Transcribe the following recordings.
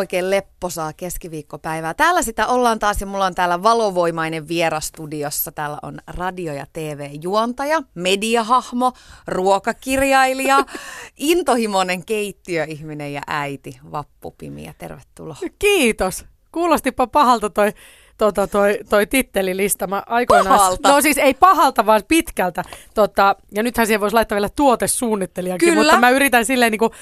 Oikein lepposaa keskiviikkopäivää. Täällä sitä ollaan taas ja mulla on täällä valovoimainen vierastudiossa. Täällä on radio- ja TV-juontaja, mediahahmo, ruokakirjailija, intohimoinen keittiöihminen ja äiti, Vappu Pimiä. Tervetuloa. Kiitos. Kuulostipa pahalta toi, tota, toi, toi tittelilista. Mä aikoinaan, Pahalta? No siis ei pahalta, vaan pitkältä. Tota, ja nythän siihen voisi laittaa vielä tuotesuunnittelijakin, Kyllä. mutta mä yritän silleen niin kuin,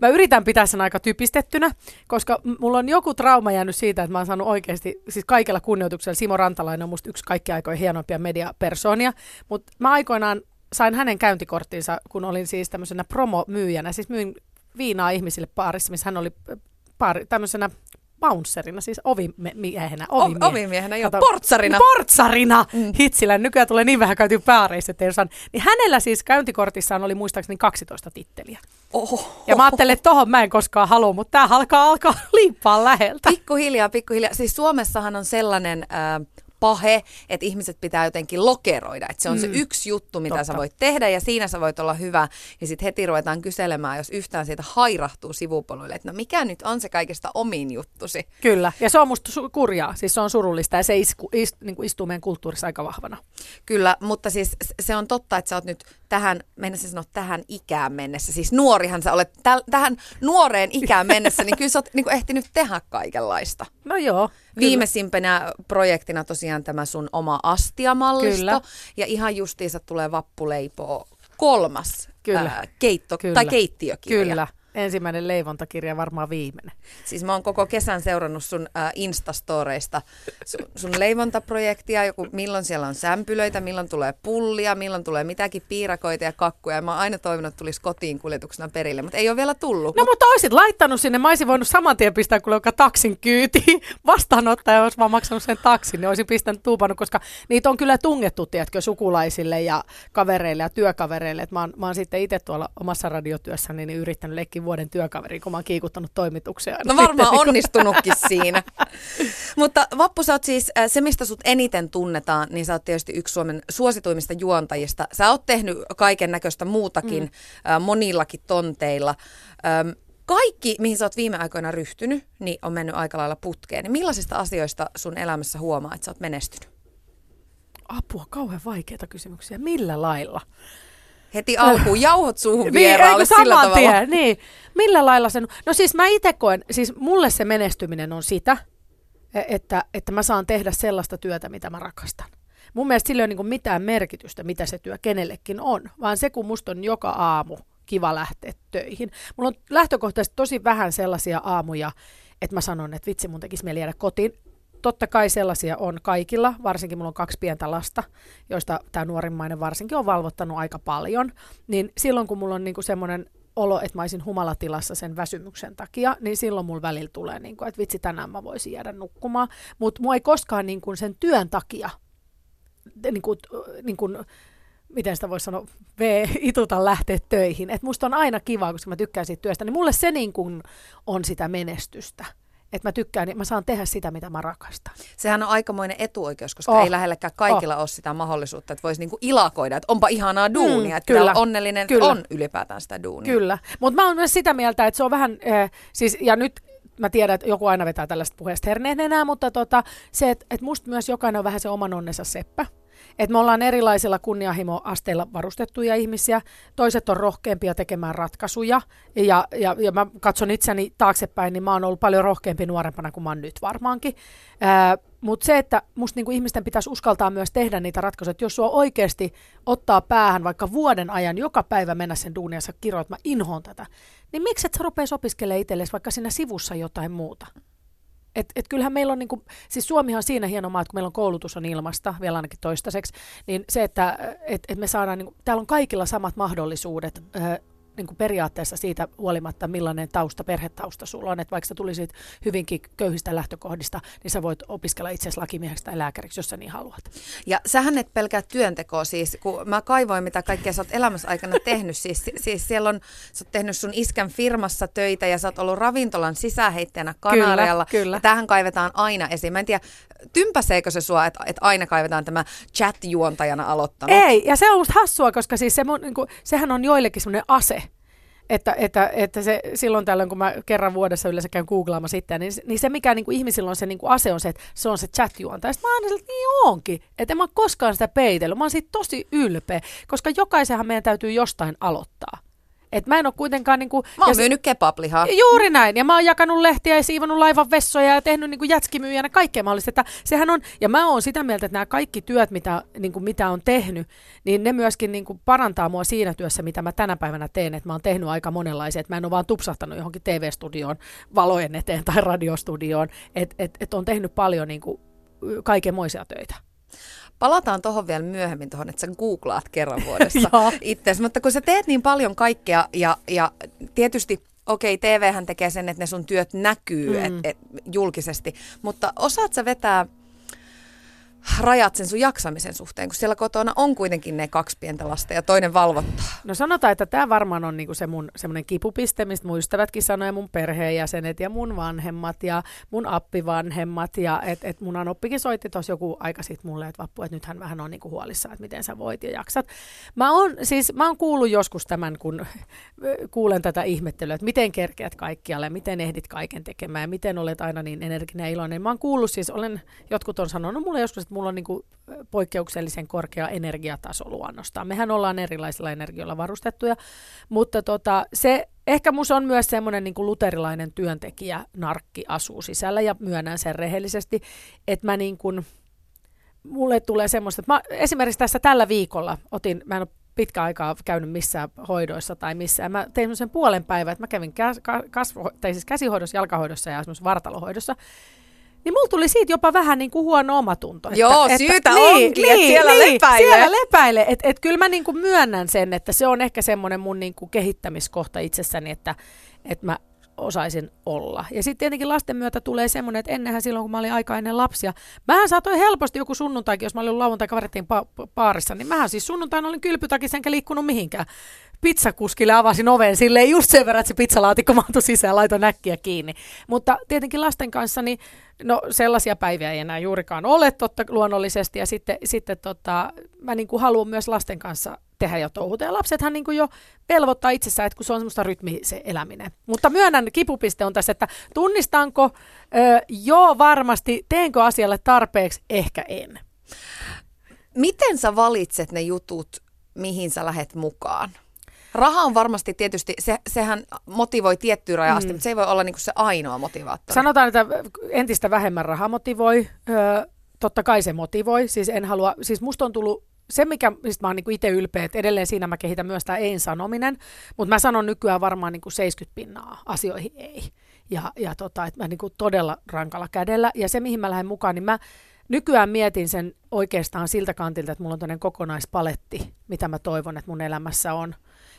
Mä yritän pitää sen aika typistettynä, koska mulla on joku trauma jäänyt siitä, että mä oon saanut oikeasti, siis kaikella kunnioituksella, Simo Rantalainen on musta yksi kaikkien aikojen hienoimpia mediapersoonia, mutta mä aikoinaan sain hänen käyntikorttinsa, kun olin siis tämmöisenä promomyyjänä, siis myin viinaa ihmisille baarissa, missä hän oli äh, baari, tämmöisenä bouncerina, siis ovimiehenä. Ovimie- ovimiehenä, joo, Kato, portsarina. Portsarina! Mm. Hitsillä. Nykyään tulee niin vähän käyty baareissa, että ei osaa. Niin hänellä siis käyntikortissaan oli muistaakseni 12 titteliä. Oho. Ja mä ajattelin, että tohon mä en koskaan halua, mutta tää alkaa alkaa liippaa läheltä. Pikkuhiljaa, pikkuhiljaa. Siis Suomessahan on sellainen äh, pahe, että ihmiset pitää jotenkin lokeroida. Että se on mm. se yksi juttu, mitä Totta. sä voit tehdä ja siinä sä voit olla hyvä. Ja sitten heti ruvetaan kyselemään, jos yhtään siitä hairahtuu sivupoluille, että no mikä nyt on se kaikista omin juttusi. Kyllä, ja se on musta su- kurjaa, siis se on surullista ja se isku, ist, niin kuin istuu meidän kulttuurissa aika vahvana. Kyllä, mutta siis se on totta, että sä oot nyt tähän, mennessä sanoa tähän ikään mennessä, siis nuorihan sä olet täl, tähän nuoreen ikään mennessä, niin kyllä sä oot niin kuin ehtinyt tehdä kaikenlaista. No joo. Kyllä. Viimeisimpänä projektina tosiaan tämä sun oma astiamallisto. Kyllä. Ja ihan justiinsa tulee vappuleipoo kolmas Kyllä. Ää, keitto, Kyllä. tai keittiökirja. Kyllä, ensimmäinen leivontakirja varmaan viimeinen. Siis mä oon koko kesän seurannut sun äh, Instastoreista sun, sun leivontaprojektia, joku, milloin siellä on sämpylöitä, milloin tulee pullia, milloin tulee mitäkin piirakoita ja kakkuja. Ja mä oon aina toivonut, että tulisi kotiin kuljetuksena perille, mutta ei ole vielä tullut. No mutta oisit laittanut sinne, mä olisin voinut saman tien pistää kuule joka taksin kyytiin. Vastaanottaja olisi vaan maksanut sen taksin, niin olisin pistänyt tuupannut, koska niitä on kyllä tungettu, tiedätkö, sukulaisille ja kavereille ja työkavereille. Et mä, oon, mä oon sitten itse tuolla omassa radiotyössäni niin yrittänyt leikkiä vuoden työkaveri, kun mä oon kiikuttanut toimituksia. No varmaan sitten, onnistunutkin siinä. Mutta Vappu, sä oot siis, äh, se mistä sut eniten tunnetaan, niin sä oot tietysti yksi Suomen suosituimmista juontajista. Sä oot tehnyt kaiken näköistä muutakin mm. äh, monillakin tonteilla. Kaikki, mihin sä oot viime aikoina ryhtynyt, niin on mennyt aika lailla putkeen. Niin millaisista asioista sun elämässä huomaa, että sä oot menestynyt? Apua, kauhean vaikeita kysymyksiä. Millä lailla? Heti alkuun jauhot suuhun Niin, vieraalle eikö sillä tavalla. tien, niin. Millä lailla sen... No siis mä itse koen, siis mulle se menestyminen on sitä, e- että, että mä saan tehdä sellaista työtä, mitä mä rakastan. Mun mielestä sillä ei ole niin mitään merkitystä, mitä se työ kenellekin on, vaan se, kun musta on joka aamu kiva lähteä töihin. Mulla on lähtökohtaisesti tosi vähän sellaisia aamuja, että mä sanon, että vitsi, mun tekisi mieli jäädä kotiin. Totta kai sellaisia on kaikilla, varsinkin mulla on kaksi pientä lasta, joista tämä nuorimmainen varsinkin on valvottanut aika paljon. Niin silloin kun mulla on niinku semmoinen olo, että mä olisin humalatilassa sen väsymyksen takia, niin silloin mulla välillä tulee, niinku, että vitsi tänään mä voisin jäädä nukkumaan. Mutta mua ei koskaan niinku sen työn takia, niinku, niinku, miten sitä voisi sanoa, V, ituta lähteä töihin. Et musta on aina kiva, koska mä tykkään siitä työstä, niin mulle se niin kuin on sitä menestystä. Että mä tykkään, niin mä saan tehdä sitä, mitä mä rakastan. Sehän on aikamoinen etuoikeus, koska Oh. ei lähellekään kaikilla ole sitä mahdollisuutta, että voisi niinku ilakoida, että onpa ihanaa duunia, Mm, että kyllä. onnellinen, Kyllä. on ylipäätään sitä duunia. Kyllä, mutta mä oon myös sitä mieltä, että se on vähän, äh, siis, ja nyt mä tiedän, että joku aina vetää tällaista puheesta herneet enää, mutta tota, se, että et musta myös jokainen on vähän se oman onnensa seppä. Et me ollaan erilaisilla kunnianhimoasteilla varustettuja ihmisiä. Toiset on rohkeampia tekemään ratkaisuja. Ja, ja, ja mä katson itseni taaksepäin, niin mä oon ollut paljon rohkeampi nuorempana kuin mä oon nyt varmaankin. Mutta se, että musta niinku ihmisten pitäisi uskaltaa myös tehdä niitä ratkaisuja, että jos sua oikeasti ottaa päähän vaikka vuoden ajan joka päivä mennä sen duuniansa kirjoit, mä inhoon tätä, niin miksi et sä rupeisi opiskelemaan itsellesi vaikka siinä sivussa jotain muuta? Et, et kyllähän meillä on, niinku, siis Suomihan on siinä hieno maa, että kun meillä on koulutus on ilmasta, vielä ainakin toistaiseksi, niin se, että et, et me saadaan, niinku, täällä on kaikilla samat mahdollisuudet ö, niin kuin periaatteessa siitä huolimatta, millainen tausta, perhetausta sulla on. Että vaikka sä tulisit hyvinkin köyhistä lähtökohdista, niin sä voit opiskella itse asiassa lakimieheksi tai lääkäriksi, jos sä niin haluat. Ja sähän et pelkää työntekoa siis, kun mä kaivoin, mitä kaikkea sä oot elämässä aikana tehnyt. Siis, siis siellä on, sä oot tehnyt sun iskän firmassa töitä ja sä oot ollut ravintolan sisäheittäjänä Kanarialla. Kyllä, kyllä. Ja tähän kaivetaan aina esiin. Mä en tiedä, tympäseekö se sua, että, että aina kaivetaan tämä chat-juontajana aloittanut? Ei, ja se on musta hassua, koska siis se mun, niin kuin, sehän on joillekin semmoinen ase, että, että, että se, silloin tällöin, kun mä kerran vuodessa yleensä käyn googlaamassa sitten, niin, niin se mikä niin kuin ihmisillä on se niin kuin ase on se, että se on se chat-juontaja. Sitten mä aina että niin onkin. Että en mä ole koskaan sitä peitellyt. Mä oon siitä tosi ylpeä, koska jokaisenhan meidän täytyy jostain aloittaa. Et mä en ole kuitenkaan... Niin kuin, Mä oon ja myynyt kebablihaa. Juuri näin. Ja mä oon jakanut lehtiä ja siivonut laivan vessoja ja tehnyt niin kuin jätskimyyjänä kaikkea mahdollista. Että sehän on, ja mä oon sitä mieltä, että nämä kaikki työt, mitä, niin kuin, mitä on tehnyt, niin ne myöskin niin kuin parantaa mua siinä työssä, mitä mä tänä päivänä teen. Että mä oon tehnyt aika monenlaisia. Että mä en ole vaan tupsahtanut johonkin TV-studioon, valojen eteen tai radiostudioon. Että et, et on tehnyt paljon niin kuin, kaikenmoisia töitä. Palataan tuohon vielä myöhemmin tuohon, että sä googlaat kerran vuodessa itseäsi. Mutta kun sä teet niin paljon kaikkea ja, ja tietysti okei, okay, TVhän tekee sen, että ne sun työt näkyy mm. et, et, julkisesti, mutta osaat sä vetää rajat sen sun jaksamisen suhteen, kun siellä kotona on kuitenkin ne kaksi pientä lasta ja toinen valvottaa. No sanotaan, että tämä varmaan on niinku se mun semmoinen kipupiste, mistä mun ystävätkin mun perheenjäsenet ja mun vanhemmat ja mun appivanhemmat. Ja et, et mun anoppikin soitti tuossa joku aika sitten mulle, että Vappu, että nyt hän vähän on niinku huolissaan, että miten sä voit ja jaksat. Mä oon, siis, mä oon kuullut joskus tämän, kun kuulen tätä ihmettelyä, että miten kerkeät kaikkialle, miten ehdit kaiken tekemään ja miten olet aina niin energinen ja iloinen. Mä oon kuullut siis, olen, jotkut on sanonut mulle joskus, että mulla on niinku poikkeuksellisen korkea energiataso luonnostaan. Mehän ollaan erilaisilla energioilla varustettuja, mutta tota, se ehkä musta on myös semmoinen niin luterilainen työntekijä, narkki asuu sisällä ja myönnän sen rehellisesti, että mä niin kuin, mulle tulee semmoista, että mä, esimerkiksi tässä tällä viikolla otin, mä en ole pitkä aikaa käynyt missään hoidoissa tai missään. Mä tein sen puolen päivän, että mä kävin käs, ka- kasvo, tai siis käsihoidossa, jalkahoidossa ja vartalohoidossa. Niin mulla tuli siitä jopa vähän niin kuin huono omatunto. Joo, syytä onkin, että siellä lepäilee. Siellä lepäilee. Että et kyllä mä niin kuin myönnän sen, että se on ehkä semmoinen mun niin kuin kehittämiskohta itsessäni, että, että mä osaisin olla. Ja sitten tietenkin lasten myötä tulee semmoinen, että ennenhän silloin, kun mä olin aika ennen lapsia, mähän saatoin helposti joku sunnuntaikin, jos mä olin lauantai kaverittiin pa- paarissa, niin mähän siis sunnuntaina olin kylpytakissa enkä liikkunut mihinkään. Pizzakuskille avasin oven silleen just sen verran, että se pizzalaatikko mahtui sisään, laitoin näkkiä kiinni. Mutta tietenkin lasten kanssa, niin no sellaisia päiviä ei enää juurikaan ole totta luonnollisesti. Ja sitten, sitten tota, mä niin kuin haluan myös lasten kanssa tehdä jo touhuta. Ja lapsethan niin kuin jo velvoittaa itsessään, että kun se on semmoista rytmi se eläminen. Mutta myönnän, kipupiste on tässä, että tunnistanko, ö, joo varmasti, teenkö asialle tarpeeksi, ehkä en. Miten sä valitset ne jutut, mihin sä lähet mukaan? Raha on varmasti tietysti, se, sehän motivoi tiettyyn rajaan asti, Mm. mutta se ei voi olla niinku se ainoa motivaattori. Sanotaan, että entistä vähemmän raha motivoi. Öö, totta kai se motivoi. Siis en halua, siis musta on tullut se, mikä, mistä mä oon niinku itse ylpeä, että edelleen siinä mä kehitän myös tämä ei-sanominen, mutta mä sanon nykyään varmaan niinku 70 pinnaa asioihin ei. Ja, ja tota, että mä niinku todella rankalla kädellä. Ja se, mihin mä lähden mukaan, niin mä nykyään mietin sen oikeastaan siltä kantilta, että mulla on tämmöinen kokonaispaletti, mitä mä toivon, että mun elämässä on.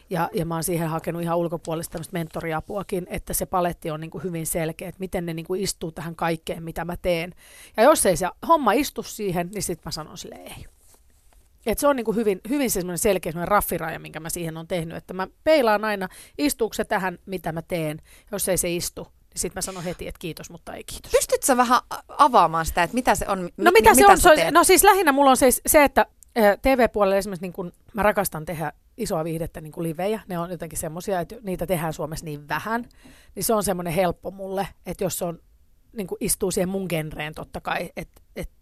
Ja, ja mä oon siihen hakenut ihan ulkopuolista tämmöistä mentoriapuakin, että se paletti on niin kuin hyvin selkeä, että miten ne niin kuin istuu tähän kaikkeen, mitä mä teen. Ja jos ei se homma istu siihen, niin sitten mä sanon sille ei. Et se on niin kuin hyvin, hyvin semmoinen selkeä semmoinen raffiraja, minkä mä siihen on tehnyt, että mä peilaan aina, istuuko se tähän, mitä mä teen. Jos ei se istu, niin sitten mä sanon heti, että kiitos, mutta ei kiitos. Pystytkö sä vähän avaamaan sitä, että mitä se on? No mi- mitä se mitä on? Se on no siis lähinnä mulla on se, se että TV-puolella esimerkiksi niin kun mä rakastan tehdä isoa viihdettä niin kuin livejä. Ne on jotenkin semmoisia, että niitä tehdään Suomessa niin vähän. Niin se on semmoinen helppo mulle, että jos se on, niin kuin istuu siihen mun genreen totta kai, että, että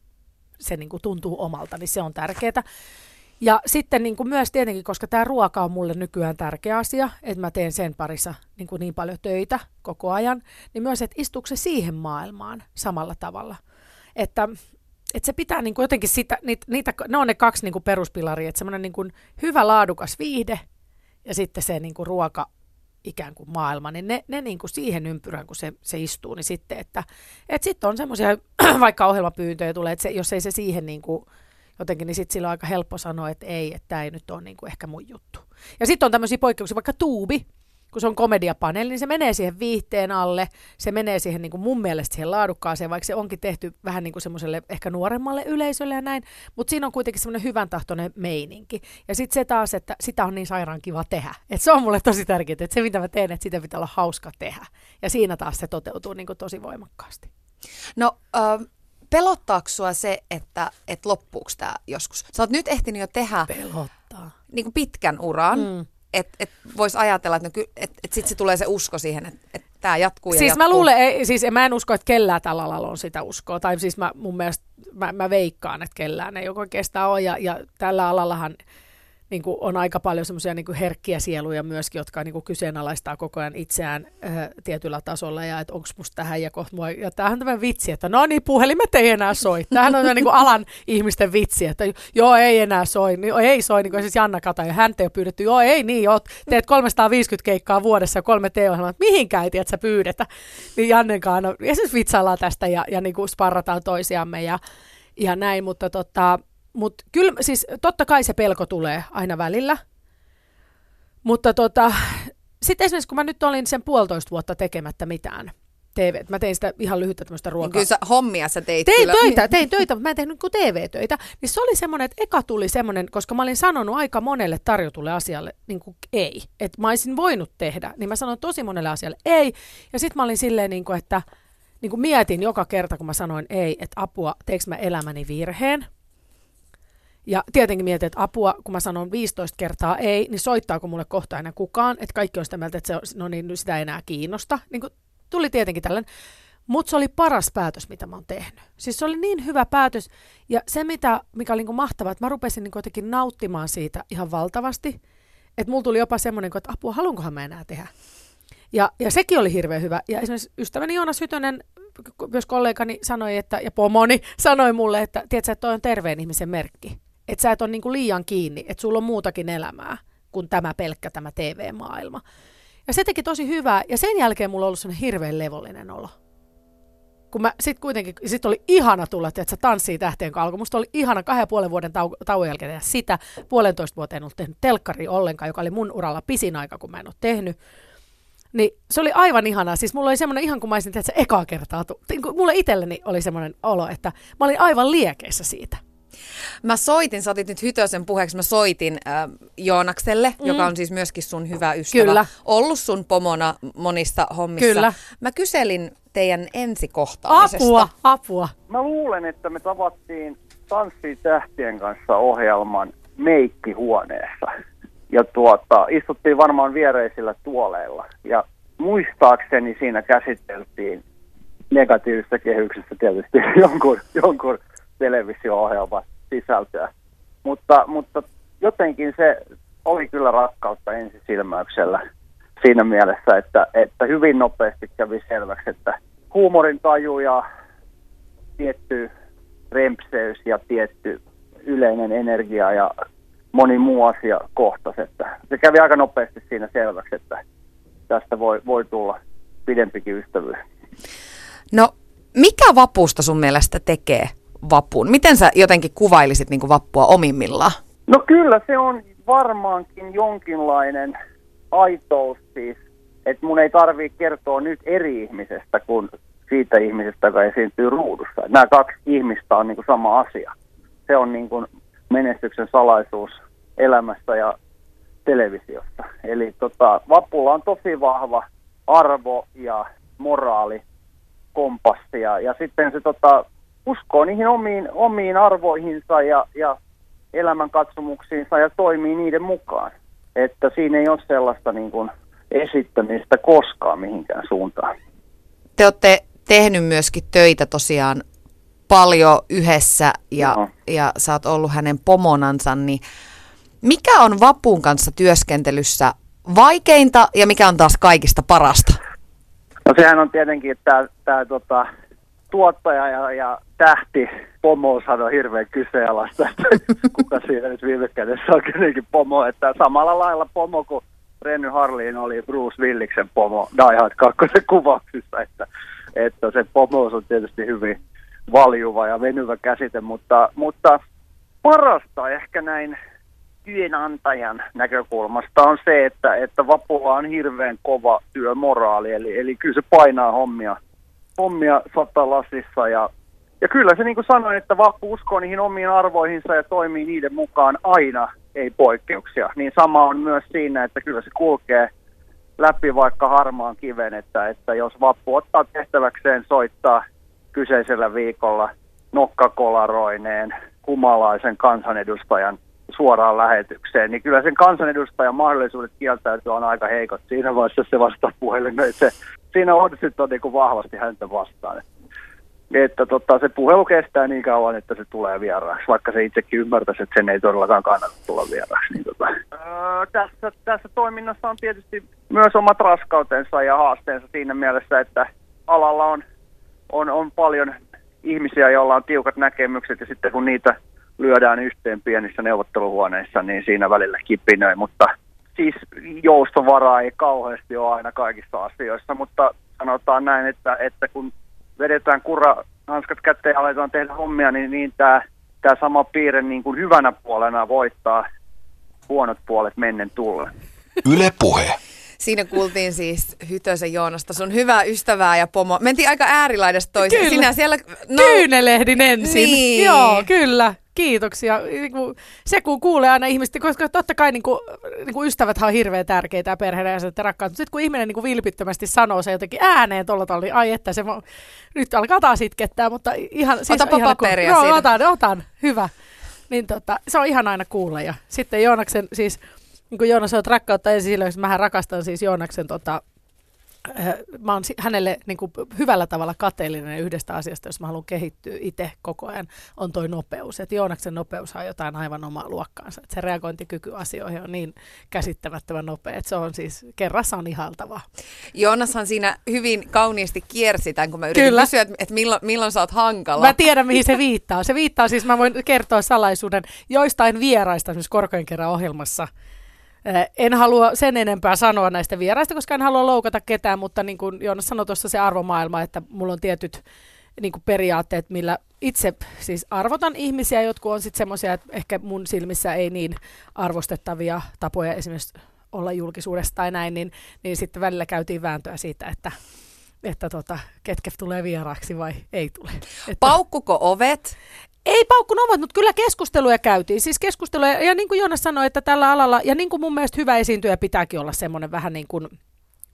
se niin kuin tuntuu omalta, niin se on tärkeää. Ja sitten niin kuin myös tietenkin, koska tämä ruoka on mulle nykyään tärkeä asia, että mä teen sen parissa niin, kuin niin paljon töitä koko ajan, niin myös, että istuuko se siihen maailmaan samalla tavalla. Että, että se pitää niin kuin jotenkin sitä, niitä, niitä, ne on ne kaksi niin kuin peruspilaria, että semmoinen niin kuin hyvä laadukas viihde ja sitten se niin kuin ruoka ikään kuin maailma, niin ne, ne niin kuin siihen ympyrään, kun se, se istuu, niin sitten, että, että sitten on semmoisia, vaikka ohjelmapyyntöjä tulee, että se, jos ei se siihen niin kuin jotenkin, niin sitten sillä on aika helppo sanoa, että ei, että tämä ei nyt ole niin kuin ehkä mun juttu. Ja sitten on tämmöisiä poikkeuksia, vaikka tuubi, kun se on komediapaneeli, niin se menee siihen viihteen alle, se menee siihen niin kuin mun mielestä siihen laadukkaaseen, vaikka se onkin tehty vähän niin kuin semmoiselle ehkä nuoremmalle yleisölle ja näin, mutta siinä on kuitenkin semmoinen hyvän tahtoinen meininki. Ja sitten se taas, että sitä on niin sairaan kiva tehdä. Et se on mulle tosi tärkeää, että se mitä mä teen, että sitä pitää olla hauska tehdä. Ja siinä taas se toteutuu niin kuin tosi voimakkaasti. No, äh, pelottaako sua se, että et loppuuko tämä joskus? Sä oot nyt ehtinyt jo tehdä Pelottaa. niin kuin pitkän uran. Mm. Että et voisi ajatella, että no, et, et sitten se tulee se usko siihen, että et tämä jatkuu ja Siis jatkuu. mä luulen, ei, siis mä en usko, että kellään tällä alalla on sitä uskoa. Tai siis mä, mun mielestä mä, mä veikkaan, että kellään ei oikeastaan ole. Ja, ja tällä alallahan niin kuin on aika paljon semmoisia niin herkkiä sieluja myöskin, jotka niin kuin kyseenalaistaa koko ajan itseään äh, tietyllä tasolla ja että onko musta tähän ja kohta mua. Ja tämähän on tämä vitsi, että no niin, puhelimet ei enää soi. Tämähän on niin kuin alan ihmisten vitsi, että joo, ei enää soi. Niin, ei soi, niin kuin siis Janna Kata ja häntä ei ole pyydetty. Joo, ei niin, joo, teet 350 keikkaa vuodessa ja kolme T-ohjelmaa, että mihinkään ei tiedä, pyydetä. Niin Jannenkaan, no, ja siis vitsaillaan tästä ja, ja niin kuin sparrataan toisiamme ja, ja näin, mutta tota, mutta kyllä, siis totta kai se pelko tulee aina välillä. Mutta tota, sitten esimerkiksi kun mä nyt olin sen puolitoista vuotta tekemättä mitään TV, mä tein sitä ihan lyhyttä tämmöistä Niin ruokaa. kyllä sä hommia sä teit Tein kyllä. töitä, tein töitä, mutta mä en tehnyt kuin TV-töitä. Niin se oli semmoinen, että eka tuli semmoinen, koska mä olin sanonut aika monelle tarjotulle asialle niin kuin ei. Että mä olisin voinut tehdä, niin mä sanoin tosi monelle asialle ei. Ja sitten mä olin silleen, niin kuin, että niin kuin mietin joka kerta, kun mä sanoin ei, että apua, teekö mä elämäni virheen. Ja tietenkin mietin, että apua, kun mä sanon 15 kertaa ei, niin soittaako mulle kohta enää kukaan, että kaikki on sitä mieltä, että se on, no niin, sitä ei enää kiinnosta. Niin kuin, tuli tietenkin tällainen. Mutta se oli paras päätös, mitä mä oon tehnyt. Siis se oli niin hyvä päätös. Ja se, mitä, mikä oli niin mahtavaa, että mä rupesin niin jotenkin nauttimaan siitä ihan valtavasti. Että mulla tuli jopa semmoinen, että apua, haluankohan mä enää tehdä. Ja, ja sekin oli hirveän hyvä. Ja esimerkiksi ystäväni Joonas Hytönen, myös kollegani sanoi, että, ja pomoni sanoi mulle, että tiedätkö, että toi on terveen ihmisen merkki. Että sä et ole niin kuin liian kiinni, että sulla on muutakin elämää kuin tämä pelkkä tämä TV-maailma. Ja se teki tosi hyvää. Ja sen jälkeen mulla on ollut sellainen hirveän levollinen olo. Kun mä sit kuitenkin, sit oli ihana tulla, että sä tanssii tähtien kalko. Musta oli ihana kahden ja puolen vuoden tau- tauon jälkeen tehdä sitä. Puolentoista vuoteen en ollut tehnyt telkkari ollenkaan, joka oli mun uralla pisin aika, kun mä en ole tehnyt. Niin se oli aivan ihanaa. Siis mulla oli semmoinen ihan kuin mä olisin, että se ekaa kertaa. Niin mulla itselleni oli semmoinen olo, että mä olin aivan liekeissä siitä. Mä soitin, sä otit nyt Hytösen puheeksi, mä soitin äh, Joonakselle, mm. joka on siis myöskin sun hyvä ystävä. Kyllä. Ollut sun pomona monista hommissa. Kyllä. Mä kyselin teidän ensikohtaamisesta. Apua, apua. Mä luulen, että me tavattiin Tanssii tähtien kanssa ohjelman meikkihuoneessa. Ja tuota, istuttiin varmaan viereisillä tuoleilla. Ja muistaakseni siinä käsiteltiin negatiivisesta kehyksestä tietysti jonkun, jonkun televisio-ohjelman sisältöä. Mutta, mutta jotenkin se oli kyllä rakkautta ensisilmäyksellä siinä mielessä, että, että hyvin nopeasti kävi selväksi, että huumorin taju ja tietty rempseys ja tietty yleinen energia ja moni muu asia kohtasi. Että se kävi aika nopeasti siinä selväksi, että tästä voi, voi tulla pidempikin ystävyys. No, mikä vapusta sun mielestä tekee vapun? Miten sä jotenkin kuvailisit niin kuin vappua omimmillaan? No kyllä se on varmaankin jonkinlainen aitous siis, että mun ei tarvii kertoa nyt eri ihmisestä kuin siitä ihmisestä, joka esiintyy ruudussa. Nämä kaksi ihmistä on niin kuin sama asia. Se on niin kuin menestyksen salaisuus elämässä ja televisiossa. Eli tota, Vapulla on tosi vahva arvo ja moraali kompassi ja, ja sitten se tota, uskoo niihin omiin, omiin arvoihinsa ja, ja elämänkatsomuksiinsa ja toimii niiden mukaan. Että siinä ei ole sellaista niin kuin esittämistä koskaan mihinkään suuntaan. Te olette tehnyt myöskin töitä tosiaan paljon yhdessä ja, Joo. ja sä oot ollut hänen pomonansa, niin mikä on vapun kanssa työskentelyssä vaikeinta ja mikä on taas kaikista parasta? No sehän on tietenkin, että tämä tota, tuottaja ja, ja tähti pomo sanoi hirveän kyseenalaista, että kuka siinä nyt viime kädessä on kuitenkin pomo. Että samalla lailla pomo kuin Renny Harliin oli Bruce Williksen pomo Die Hard 2 kuvauksissa, että, että se pomous on tietysti hyvin valjuva ja venyvä käsite, mutta, mutta parasta ehkä näin työnantajan näkökulmasta on se, että, että Vapulla on hirveän kova työmoraali, eli, eli kyllä se painaa hommia, hommia satalasissa ja, ja kyllä se niin kuin sanoin, että Vappu uskoo niihin omiin arvoihinsa ja toimii niiden mukaan aina, ei poikkeuksia. Niin sama on myös siinä, että kyllä se kulkee läpi vaikka harmaan kiven, että, että jos Vappu ottaa tehtäväkseen soittaa kyseisellä viikolla nokkakolaroineen humalaisen kansanedustajan suoraan lähetykseen, niin kyllä sen kansanedustajan mahdollisuudet kieltäytyä on aika heikot siinä vaiheessa, se vastaa puhelimeen. Se, siinä on on niin vahvasti häntä vastaan. Että tota, se puhelu kestää niin kauan, että se tulee vieraaksi, vaikka se itsekin ymmärtäisi, että sen ei todellakaan kannata tulla vieraaksi. Niin tota, öö, tässä, tässä toiminnassa on tietysti myös omat raskautensa ja haasteensa siinä mielessä, että alalla on, on, on paljon ihmisiä, joilla on tiukat näkemykset ja sitten kun niitä lyödään yhteen pienissä neuvotteluhuoneissa, niin siinä välillä kipinöi, mutta siis joustovaraa ei kauheasti ole aina kaikissa asioissa, mutta sanotaan näin, että, että kun vedetään kurra hanskat kätteen ja aletaan tehdä hommia, niin, niin tämä tämä sama piirre niin kuin hyvänä puolena voittaa huonot puolet mennen tullen. Yle puhe. Siinä kuultiin siis Hytösen Joonasta, sun hyvää ystävää ja pomo. Mentiin aika äärilaidasta toiseen. Kyllä. Sinä siellä... No, Tyynelehdin ensin. Niin. Joo, kyllä. Kiitoksia. Niinku, Se kun kuulee aina ihmistä, koska totta kai niinku, niinku ystävät on hirveän tärkeitä ja perheiden ja rakkaat. Mutta sitten kun ihminen niinku vilpittömästi sanoo se jotenkin ääneen tuolla tavalla, niin ai että se mo- nyt alkaa taas itkettää, mutta ihan... Siis Otapa ihana paperia Joo, siitä. otan, otan. Hyvä. Niin tota, se on ihan aina kuulla. Ja sitten Joonaksen, siis niin kuin Joonas olet rakkautta ensin silloin, mähän rakastan siis Joonaksen tota, äh, mä oon hänelle niin kuin hyvällä tavalla kateellinen yhdestä asiasta, jos mä haluan kehittyä itse koko ajan, on toi nopeus. Että Joonaksen nopeus on jotain aivan omaa luokkaansa. Et se reagointikyky asioihin on niin käsittämättömän nopea, että se on siis kerrassa on ihaltavaa. Joonashan siinä hyvin kauniisti kiersi tämän, kun mä yritin Kyllä. kysyä, että, että milloin, milloin sä oot hankala. Mä tiedän, mihin se viittaa. Se viittaa siis, mä voin kertoa salaisuuden joistain vieraista esimerkiksi Korkojen kerran ohjelmassa. Eh, En halua sen enempää sanoa näistä vieraista, koska en halua loukata ketään, mutta niin kuin Joonas sanoi tuossa se arvomaailma, että mulla on tietyt niin kuin periaatteet, millä itse siis arvotan ihmisiä, jotkut on sitten semmoisia, että ehkä mun silmissä ei niin arvostettavia tapoja esimerkiksi olla julkisuudessa tai näin, niin, niin sitten välillä käytiin vääntöä siitä, että, että tota, ketkä tulee vieraaksi vai ei tule. Että, Paukkuko ovet? Ei paukkunut omat, mutta kyllä keskusteluja käytiin. Siis keskusteluja, ja niin kuin Joonas sanoi, että tällä alalla, ja niin kuin mun mielestä hyvä esiintyjä pitääkin olla semmoinen vähän niin kuin,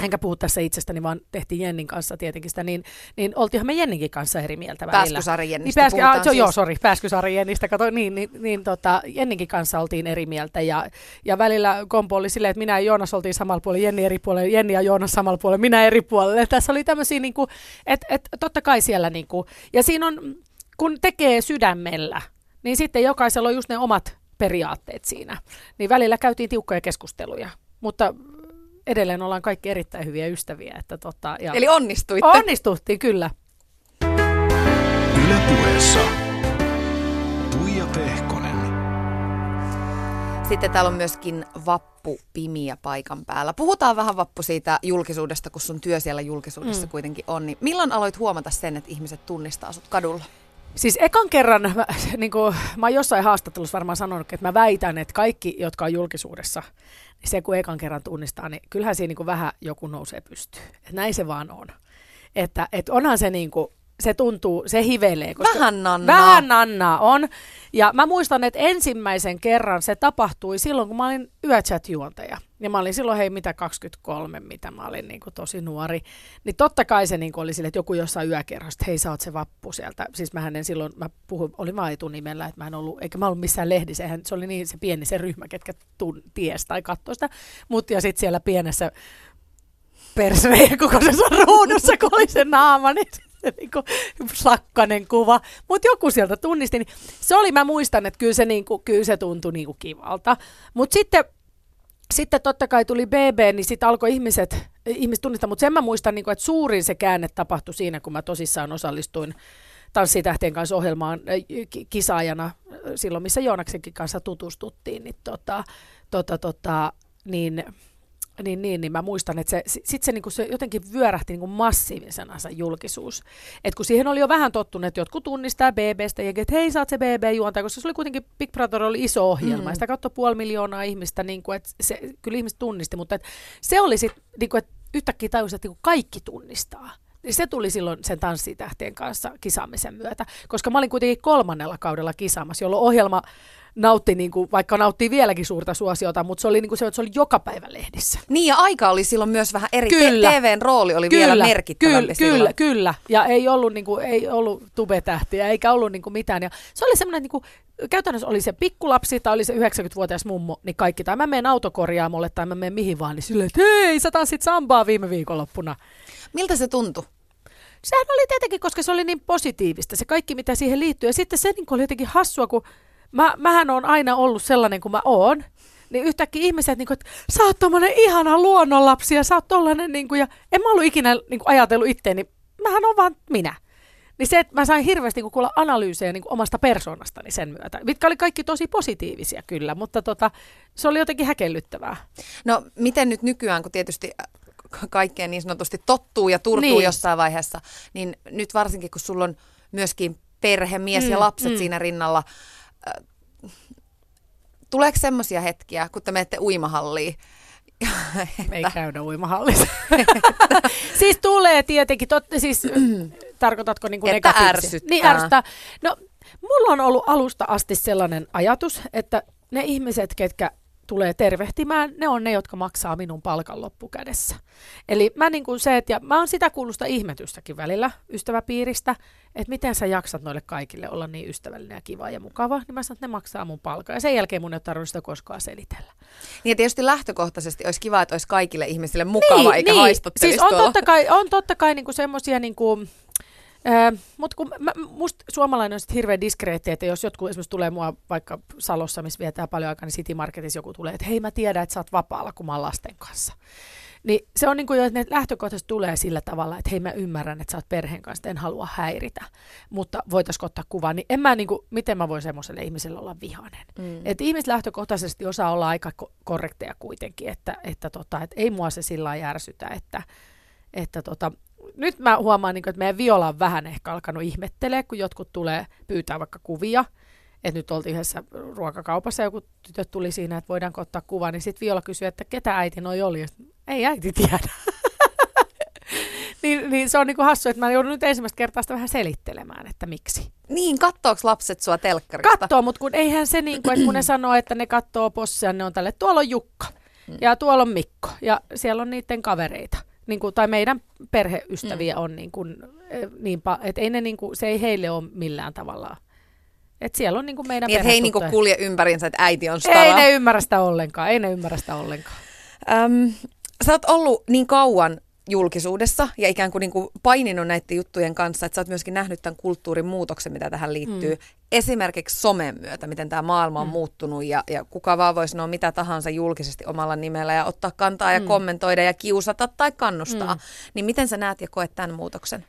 enkä puhu tässä itsestäni, vaan tehtiin Jennin kanssa tietenkin sitä, niin, niin oltiinhan me Jenninkin kanssa eri mieltä välillä. Pääskysaari Jennistä Niin pääsky, puhutaan ah, jo, Joo, siis. sori, Pääskysaari Jennistä, kato, niin, niin, niin tota, Jenninkin kanssa oltiin eri mieltä, ja, ja välillä kompo oli silleen, että minä ja Joonas oltiin samalla puolella, Jenni eri puolella, Jenni ja Joonas samalla puolella, minä eri puolella. Tässä oli tämmöisiä, niin kuin, että et, totta kai siellä, niin kuin, ja siinä on, kun tekee sydämellä, niin sitten jokaisella on just ne omat periaatteet siinä. Niin välillä käytiin tiukkoja keskusteluja, mutta edelleen ollaan kaikki erittäin hyviä ystäviä. Että tota, ja Eli onnistuitte. onnistuttiin kyllä. Yle puheessa. Tuija Pehkonen. Sitten täällä on myöskin Vappu Pimiä paikan päällä. Puhutaan vähän Vappu siitä julkisuudesta, kun sun työ siellä julkisuudessa mm. kuitenkin on. Niin milloin aloit huomata sen, että ihmiset tunnistaa sut kadulla? Siis ekan kerran, mä, niin kuin, mä oon jossain haastattelussa varmaan sanonut, että mä väitän, että kaikki, jotka on julkisuudessa, niin se kun ekan kerran tunnistaa, niin kyllähän siinä niin kuin vähän joku nousee pystyyn. Että näin se vaan on. Että, että onhan se niin kuin, se tuntuu, se hivelee. Koska Vähän nannaa. Vähän nannaa on. Ja mä muistan, että ensimmäisen kerran se tapahtui silloin, kun mä olin yöchat-juontaja. Ja mä olin silloin, hei, mitä 23, mitä mä olin niin kuin tosi nuori. Niin totta kai se niin kuin oli sille, että joku jossain yökerhossa, että hei, sä oot se vappu sieltä. Siis mä en silloin, mä puhuin, olin vaan etunimellä, että mä en ollut, eikä mä ollut missään lehdissä. Eihän, se oli niin se pieni se ryhmä, ketkä tun, ties tai katsoi sitä. Mutta ja sitten siellä pienessä perseen kokoisessa ruudussa, kun oli se naama, niin se niinku kuva. Mutta joku sieltä tunnisti. Niin se oli, mä muistan, että kyllä se, niinku, kyllä se tuntui niinku kivalta. Mutta sitten, sitten totta kai tuli BB, niin sitten alkoi ihmiset, ihmiset tunnistaa. Mutta sen mä muistan, niinku, että suurin se käänne tapahtui siinä, kun mä tosissaan osallistuin Tanssitähtien kanssa ohjelmaan äh, ki- kisaajana äh, silloin, missä Joonaksenkin kanssa tutustuttiin, niin, tota, tota, tota, niin niin, niin, niin mä muistan, että se, sit se, niin kuin se jotenkin vyörähti niin kuin massiivisena se julkisuus. Et kun siihen oli jo vähän tottunut, että jotkut tunnistaa BBstä ja että hei, saat se BB juontaa, koska se oli kuitenkin, Big Brother oli iso ohjelma, mm. ja sitä katsoi puoli miljoonaa ihmistä, niin kuin, että se, kyllä ihmiset tunnisti, mutta että se oli sitten, niin kuin, että yhtäkkiä tajusi, että niin kaikki tunnistaa. Niin se tuli silloin sen tanssitähtien kanssa kisaamisen myötä, koska mä olin kuitenkin kolmannella kaudella kisaamassa, jolloin ohjelma nautti, niin kuin, vaikka nauttii vieläkin suurta suosiota, mutta se oli, niin kuin se, että se oli joka päivä lehdissä. Niin ja aika oli silloin myös vähän eri. Kyllä. TVn rooli oli kyllä, vielä merkittävämpi kyllä, kyllä, kyllä. Ja ei ollut, niin kuin, ei ollut tubetähtiä eikä ollut niin kuin mitään. Ja se oli semmoinen, niin kuin, käytännössä oli se pikkulapsi tai oli se 90-vuotias mummo, niin kaikki. Tai mä menen autokorjaamolle tai mä menen mihin vaan, niin silleen, että hei, sä tanssit sambaa viime viikonloppuna. Miltä se tuntui? Sehän oli tietenkin, koska se oli niin positiivista, se kaikki mitä siihen liittyy. Ja sitten se niin oli jotenkin hassua, kun mä, mähän on aina ollut sellainen kuin mä oon. Niin yhtäkkiä ihmiset, niin kuin, että sä oot tommonen ihana luonnonlapsi ja sä oot tollanen, niin kuin, ja en mä ollut ikinä niin kuin, ajatellut itteeni, mähän on vaan minä. Niin se, että mä sain hirveästi niin kuin, kuulla analyysejä niin kuin, omasta persoonastani sen myötä, mitkä oli kaikki tosi positiivisia kyllä, mutta tota, se oli jotenkin häkellyttävää. No miten nyt nykyään, kun tietysti äh, ka- kaikkeen niin sanotusti tottuu ja turtuu Niin. jossain vaiheessa, niin nyt varsinkin kun sulla on myöskin perhe, mies mm, ja lapset mm. siinä rinnalla, tuleeko semmoisia hetkiä, kun te menette uimahalliin? Ei käydä uimahallissa. siis tulee tietenkin, tot, siis tarkoitatko niin kuin Että ärsyttää. Niin ärsyttää. No, mulla on ollut alusta asti sellainen ajatus, että ne ihmiset, ketkä tulee tervehtimään, ne on ne, jotka maksaa minun palkan loppukädessä. Eli mä niin kuin se, että ja mä oon sitä kuulusta ihmetystäkin välillä ystäväpiiristä, että miten sä jaksat noille kaikille olla niin ystävällinen ja kiva ja mukava, niin mä sanon, että ne maksaa mun palkan. Ja sen jälkeen mun ei ole tarvinnut sitä koskaan selitellä. Niin ja tietysti lähtökohtaisesti olisi kiva, että olisi kaikille ihmisille mukava, eikä haistattelisi Siis on tuolla. totta kai, on totta kai niinku semmoisia mutta kun mä, musta suomalainen on sit hirveän diskreetti, että jos jotkut esimerkiksi tulee mua vaikka Salossa, missä vietää paljon aikaa, niin City Marketissa joku tulee, että hei mä tiedän, että sä oot vapaalla, kun mä oon lasten kanssa. Niin se on niin kuin jo, että ne lähtökohtaisesti tulee sillä tavalla, että hei mä ymmärrän, että sä oot perheen kanssa, en halua häiritä, mutta voitaisiko ottaa kuva, niin en mä niin kuin, miten mä voin semmoiselle ihmiselle olla vihainen. Mm. Että ihmiset lähtökohtaisesti osaa olla aika ko- korrekteja kuitenkin, että, että, tota, että ei mua se sillä lailla järsytä, että, että tota, nyt mä huomaan, niin kuin, että meidän Viola on vähän ehkä alkanut ihmettelee, kun jotkut tulee pyytää vaikka kuvia, että nyt oltiin yhdessä ruokakaupassa, joku tytöt tuli siinä, että voidaanko ottaa kuva, niin sitten Viola kysyi, että ketä äiti noi oli, ja sit, ei äiti tiedä. niin, niin se on niinku hassu, että mä joudun nyt ensimmäistä kertaa sitä vähän selittelemään, että miksi. Niin, kattooks lapset sua telkkarista? Kattoo, mutta kun eihän se niin kuin, että kun ne sanoo, että ne kattoo possia, ne on tälle, tuolla on Jukka ja tuolla on Mikko ja siellä on niiden kavereita. Niin kuin, tai meidän perheystäviä on niin kuin, eh, niin että ei ne niin kuin, se ei heille ole millään tavalla. Että siellä on niin kuin meidän Niin, että he ei niinku perhetuttuja. kulje ympärinsä, että äiti on stara. Ei ne ymmärrä sitä ollenkaan, ei ne ymmärrä sitä ollenkaan. Öm, sä oot ollut niin kauan julkisuudessa ja ikään kuin, niin kuin paininut näiden juttujen kanssa, että sä oot myöskin nähnyt tämän kulttuurin muutoksen, mitä tähän liittyy. Mm. Esimerkiksi somen myötä, miten tämä maailma on mm. muuttunut ja, ja kuka vaan voi sanoa mitä tahansa julkisesti omalla nimellä ja ottaa kantaa ja Mm. kommentoida ja kiusata tai kannustaa. Mm. Niin miten sä näet ja koet tämän muutoksen?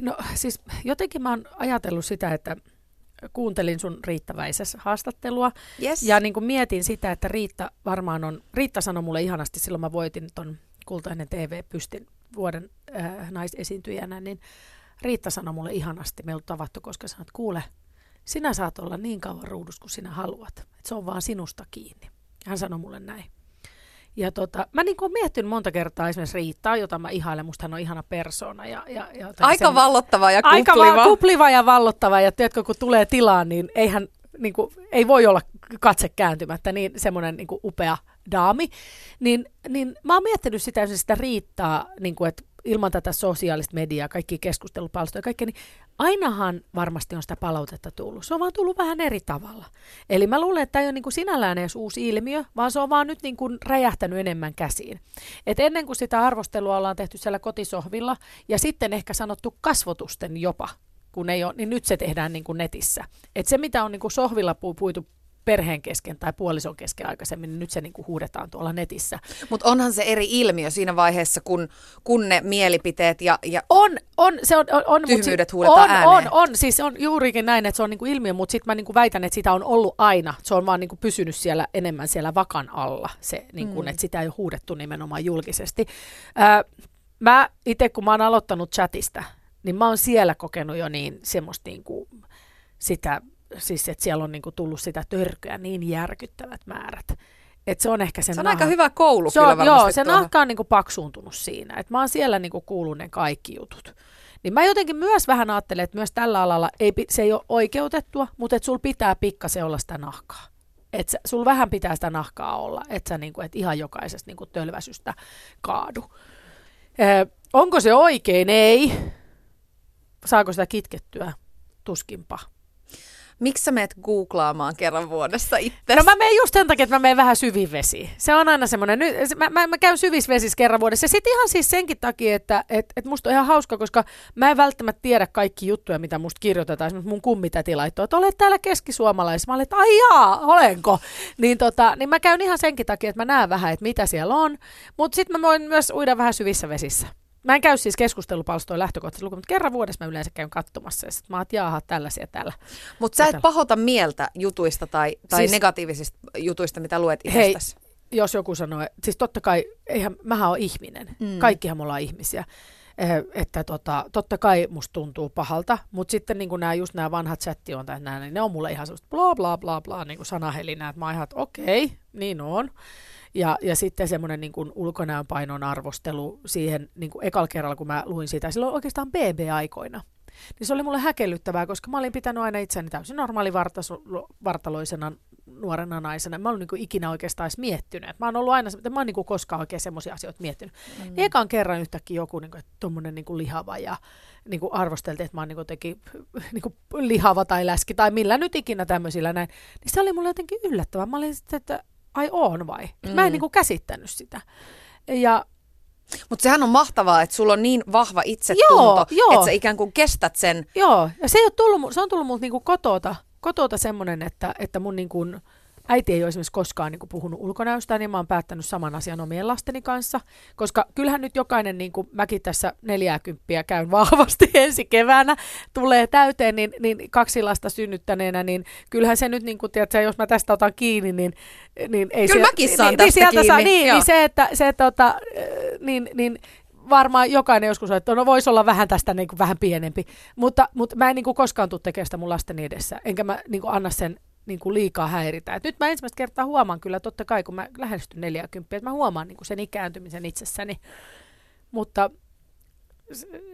No siis jotenkin mä oon ajatellut sitä, että kuuntelin sun Riitta Väisäs haastattelua Yes. ja niin kuin mietin sitä, että Riitta varmaan on, Riitta sanoi mulle ihanasti, silloin mä voitin ton Kultainen TV-pystin vuoden äh, naisesiintyjänä, niin Riitta sanoi mulle ihanasti, me ei ollut tavattu, koska sanoit, kuule, sinä saat olla niin kauan ruudussa kuin sinä haluat, että se on vaan sinusta kiinni. Hän sanoi mulle näin. Ja tota, mä niin kuin miettinyt monta kertaa esimerkiksi Riittaa, jota mä ihailen, musta hän on ihana persona. Ja, ja, ja Aika semmo- vallottava ja Aika kupliva. vaan kupliva ja vallottava, ja tiedätkö, kun tulee tilaan, niin eihän, niin kuin, ei voi olla katse kääntymättä, niin semmoinen niin kuin upea daami. Niin, niin mä oon miettinyt sitä, sitä riittää, niin kuin, että ilman tätä sosiaalista mediaa, kaikki keskustelupalstoja ja kaikkea, niin ainahan varmasti on sitä palautetta tullut. Se on vaan tullut vähän eri tavalla. Eli mä luulen, että tämä ei ole niin kuin sinällään edes uusi ilmiö, vaan se on vaan nyt niin kuin räjähtänyt enemmän käsiin. Et ennen kuin sitä arvostelua ollaan tehty siellä kotisohvilla ja sitten ehkä sanottu kasvotusten jopa, kun ei ole, niin nyt se tehdään niin kuin netissä. Et se, mitä on niin kuin sohvilla pu- puitu perheen kesken tai puolison kesken aikaisemmin, niin nyt se niin kuin huudetaan tuolla netissä. Mutta onhan se eri ilmiö siinä vaiheessa, kun, kun ne mielipiteet ja, ja On, on, se on, on, on Tyhmyydet huudetaan on, ääneen. on, on, siis on juurikin näin, että se on niinku ilmiö, mutta sitten mä niinku väitän, että sitä on ollut aina. Se on vaan niinku pysynyt siellä enemmän siellä vakan alla, se, niinku, mm. että sitä ei ole huudettu nimenomaan julkisesti. Ö, mä itse, kun mä oon aloittanut chatista, niin mä oon siellä kokenut jo niin semmoista niinku, sitä, siis että siellä on niinku tullut sitä törkyä niin järkyttävät määrät. Että se on ehkä sen se on nahan- aika hyvä koulu se kyllä on, varmasti joo, se tuohon. nahka on niinku paksuuntunut siinä. Et mä oon siellä niinku kuullut ne kaikki jutut. Niin mä jotenkin myös vähän ajattelen, että myös tällä alalla ei, se ei ole oikeutettua, mutta että sul pitää pikkasen olla sitä nahkaa. Että sä- sul vähän pitää sitä nahkaa olla, että sä niinku, et ihan jokaisesta niinku tölväsystä kaadu. Ö, onko se oikein? Ei. Saako sitä kitkettyä? Tuskinpa. Miksi sä meet googlaamaan kerran vuodessa itse? No mä menen just sen takia, että mä menen vähän syvivesiin. Se on aina semmoinen, mä, mä, mä käyn syvisvesissä kerran vuodessa. Ja sitten ihan siis senkin takia, että et, et musta on ihan hauska, koska mä en välttämättä tiedä kaikki juttuja, mitä musta kirjoitetaan. Esimerkiksi mun kummitäti laittoi, että olet täällä keskisuomalaisessa. Mä olin, että ai jaa, olenko? Niin, tota, niin mä käyn ihan senkin takia, että mä näen vähän, että mitä siellä on. Mutta sitten mä voin myös uida vähän syvissä vesissä. Mä en käy siis keskustelupalstoja lähtökohtaisesti lukemaan, mutta kerran vuodessa mä yleensä käyn katsomassa. Ja sit mä oon, että jaaha, tällaisia täällä. Mutta sä et Mitä? pahota mieltä jutuista tai, tai Siis- negatiivisista jutuista, mitä luet Hei, itsestäsi. jos joku sanoo, siis totta kai, eihän, mähän on ihminen, Mm. kaikkihan me ollaan ihmisiä, Eh, että tota, totta kai musta tuntuu pahalta, mutta sitten niin nämä just nämä vanhat chattion tai nämä, niin ne on mulle ihan semmoista bla bla bla bla niin kuin sanahelinää, että mä oon ihan, että okei, niin on. Ja, ja sitten semmoinen niin kuin ulkonäön painon arvostelu siihen niin kuin ekalla kerralla, kun mä luin sitä, silloin oikeastaan BB-aikoina. Niin se oli mulle häkellyttävää, koska mä olin pitänyt aina itseäni täysin normaali vartaso- vartaloisena nuorena naisena. Mä olen niin ikinä oikeastaan edes miettinyt. Et Mä oon ollut aina, mä oon niin koskaan oikein semmoisia asioita miettinyt. Mm. Niin ekan kerran yhtäkkiä joku niin kuin, että tommonen niin kuin lihava ja niin kuin arvosteltiin, että mä oon niin jotenkin niin kuin lihava tai läski tai millä nyt ikinä tämmöisillä näin. Niin se oli mulle jotenkin yllättävää. Mä olin sitten, että ai on vai? Mm. Mä en niin kuin käsittänyt sitä. Ja Mutta sehän on mahtavaa, että sulla on niin vahva itsetunto, Joo, että sä ikään kuin kestät sen. Joo, ja se, ei ole tullut, se on tullut multa niinku kotota, kotota semmoinen, että, että mun niinku, äiti ei ole esimerkiksi koskaan niinku puhunut ulkonäöstä, niin mä oon päättänyt saman asian omien lasteni kanssa, koska kyllähän nyt jokainen, niin kuin mäkin tässä 40 käyn vahvasti ensi keväänä, tulee täyteen, niin, niin kaksi lasta synnyttäneenä, niin kyllähän se nyt, niin kuin, tiedätkö, jos mä tästä otan kiinni, niin, niin ei Kyllä se, mäkin saan niin, tästä niin, sieltä Saa, kiinni, niin, joo. niin se, että, se, että ota, niin, niin varmaan jokainen joskus on, että no voisi olla vähän tästä niin kuin vähän pienempi. Mutta, mutta mä en niin kuin koskaan tule tekemään sitä mun lasteni edessä, enkä mä niin kuin anna sen niin kuin liikaa häiritä. Et nyt mä ensimmäistä kertaa huomaan kyllä totta kai, kun mä lähestyn 40, että mä huomaan niin kuin sen ikääntymisen itsessäni. Mutta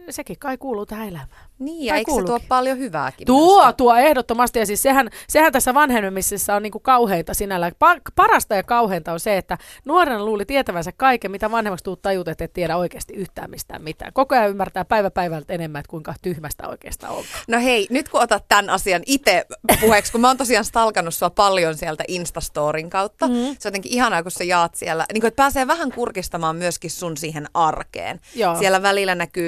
sekin kai kuuluu tähän elämään. Niin, ja Tai eikö se tuo paljon hyvääkin? Tuo, myöskin? tuo ehdottomasti. Ja siis sehän, sehän tässä vanhenemisessa on niinku kauheita sinällä. Pa- parasta ja kauheinta on se, että nuorena luuli tietävänsä kaiken, mitä vanhemmaksi tuut tajut, että et tiedä oikeasti yhtään mistään mitään. Koko ajan ymmärtää päivä päivältä enemmän, että kuinka tyhmästä oikeastaan on. No hei, nyt kun otat tämän asian itse puheeksi, kun mä oon tosiaan stalkannut sua paljon sieltä Instastorin kautta. Mm-hmm. Se on jotenkin ihanaa, kun sä jaat siellä, niin kun, että pääsee vähän kurkistamaan myöskin sun siihen arkeen. Joo. Siellä välillä näkyy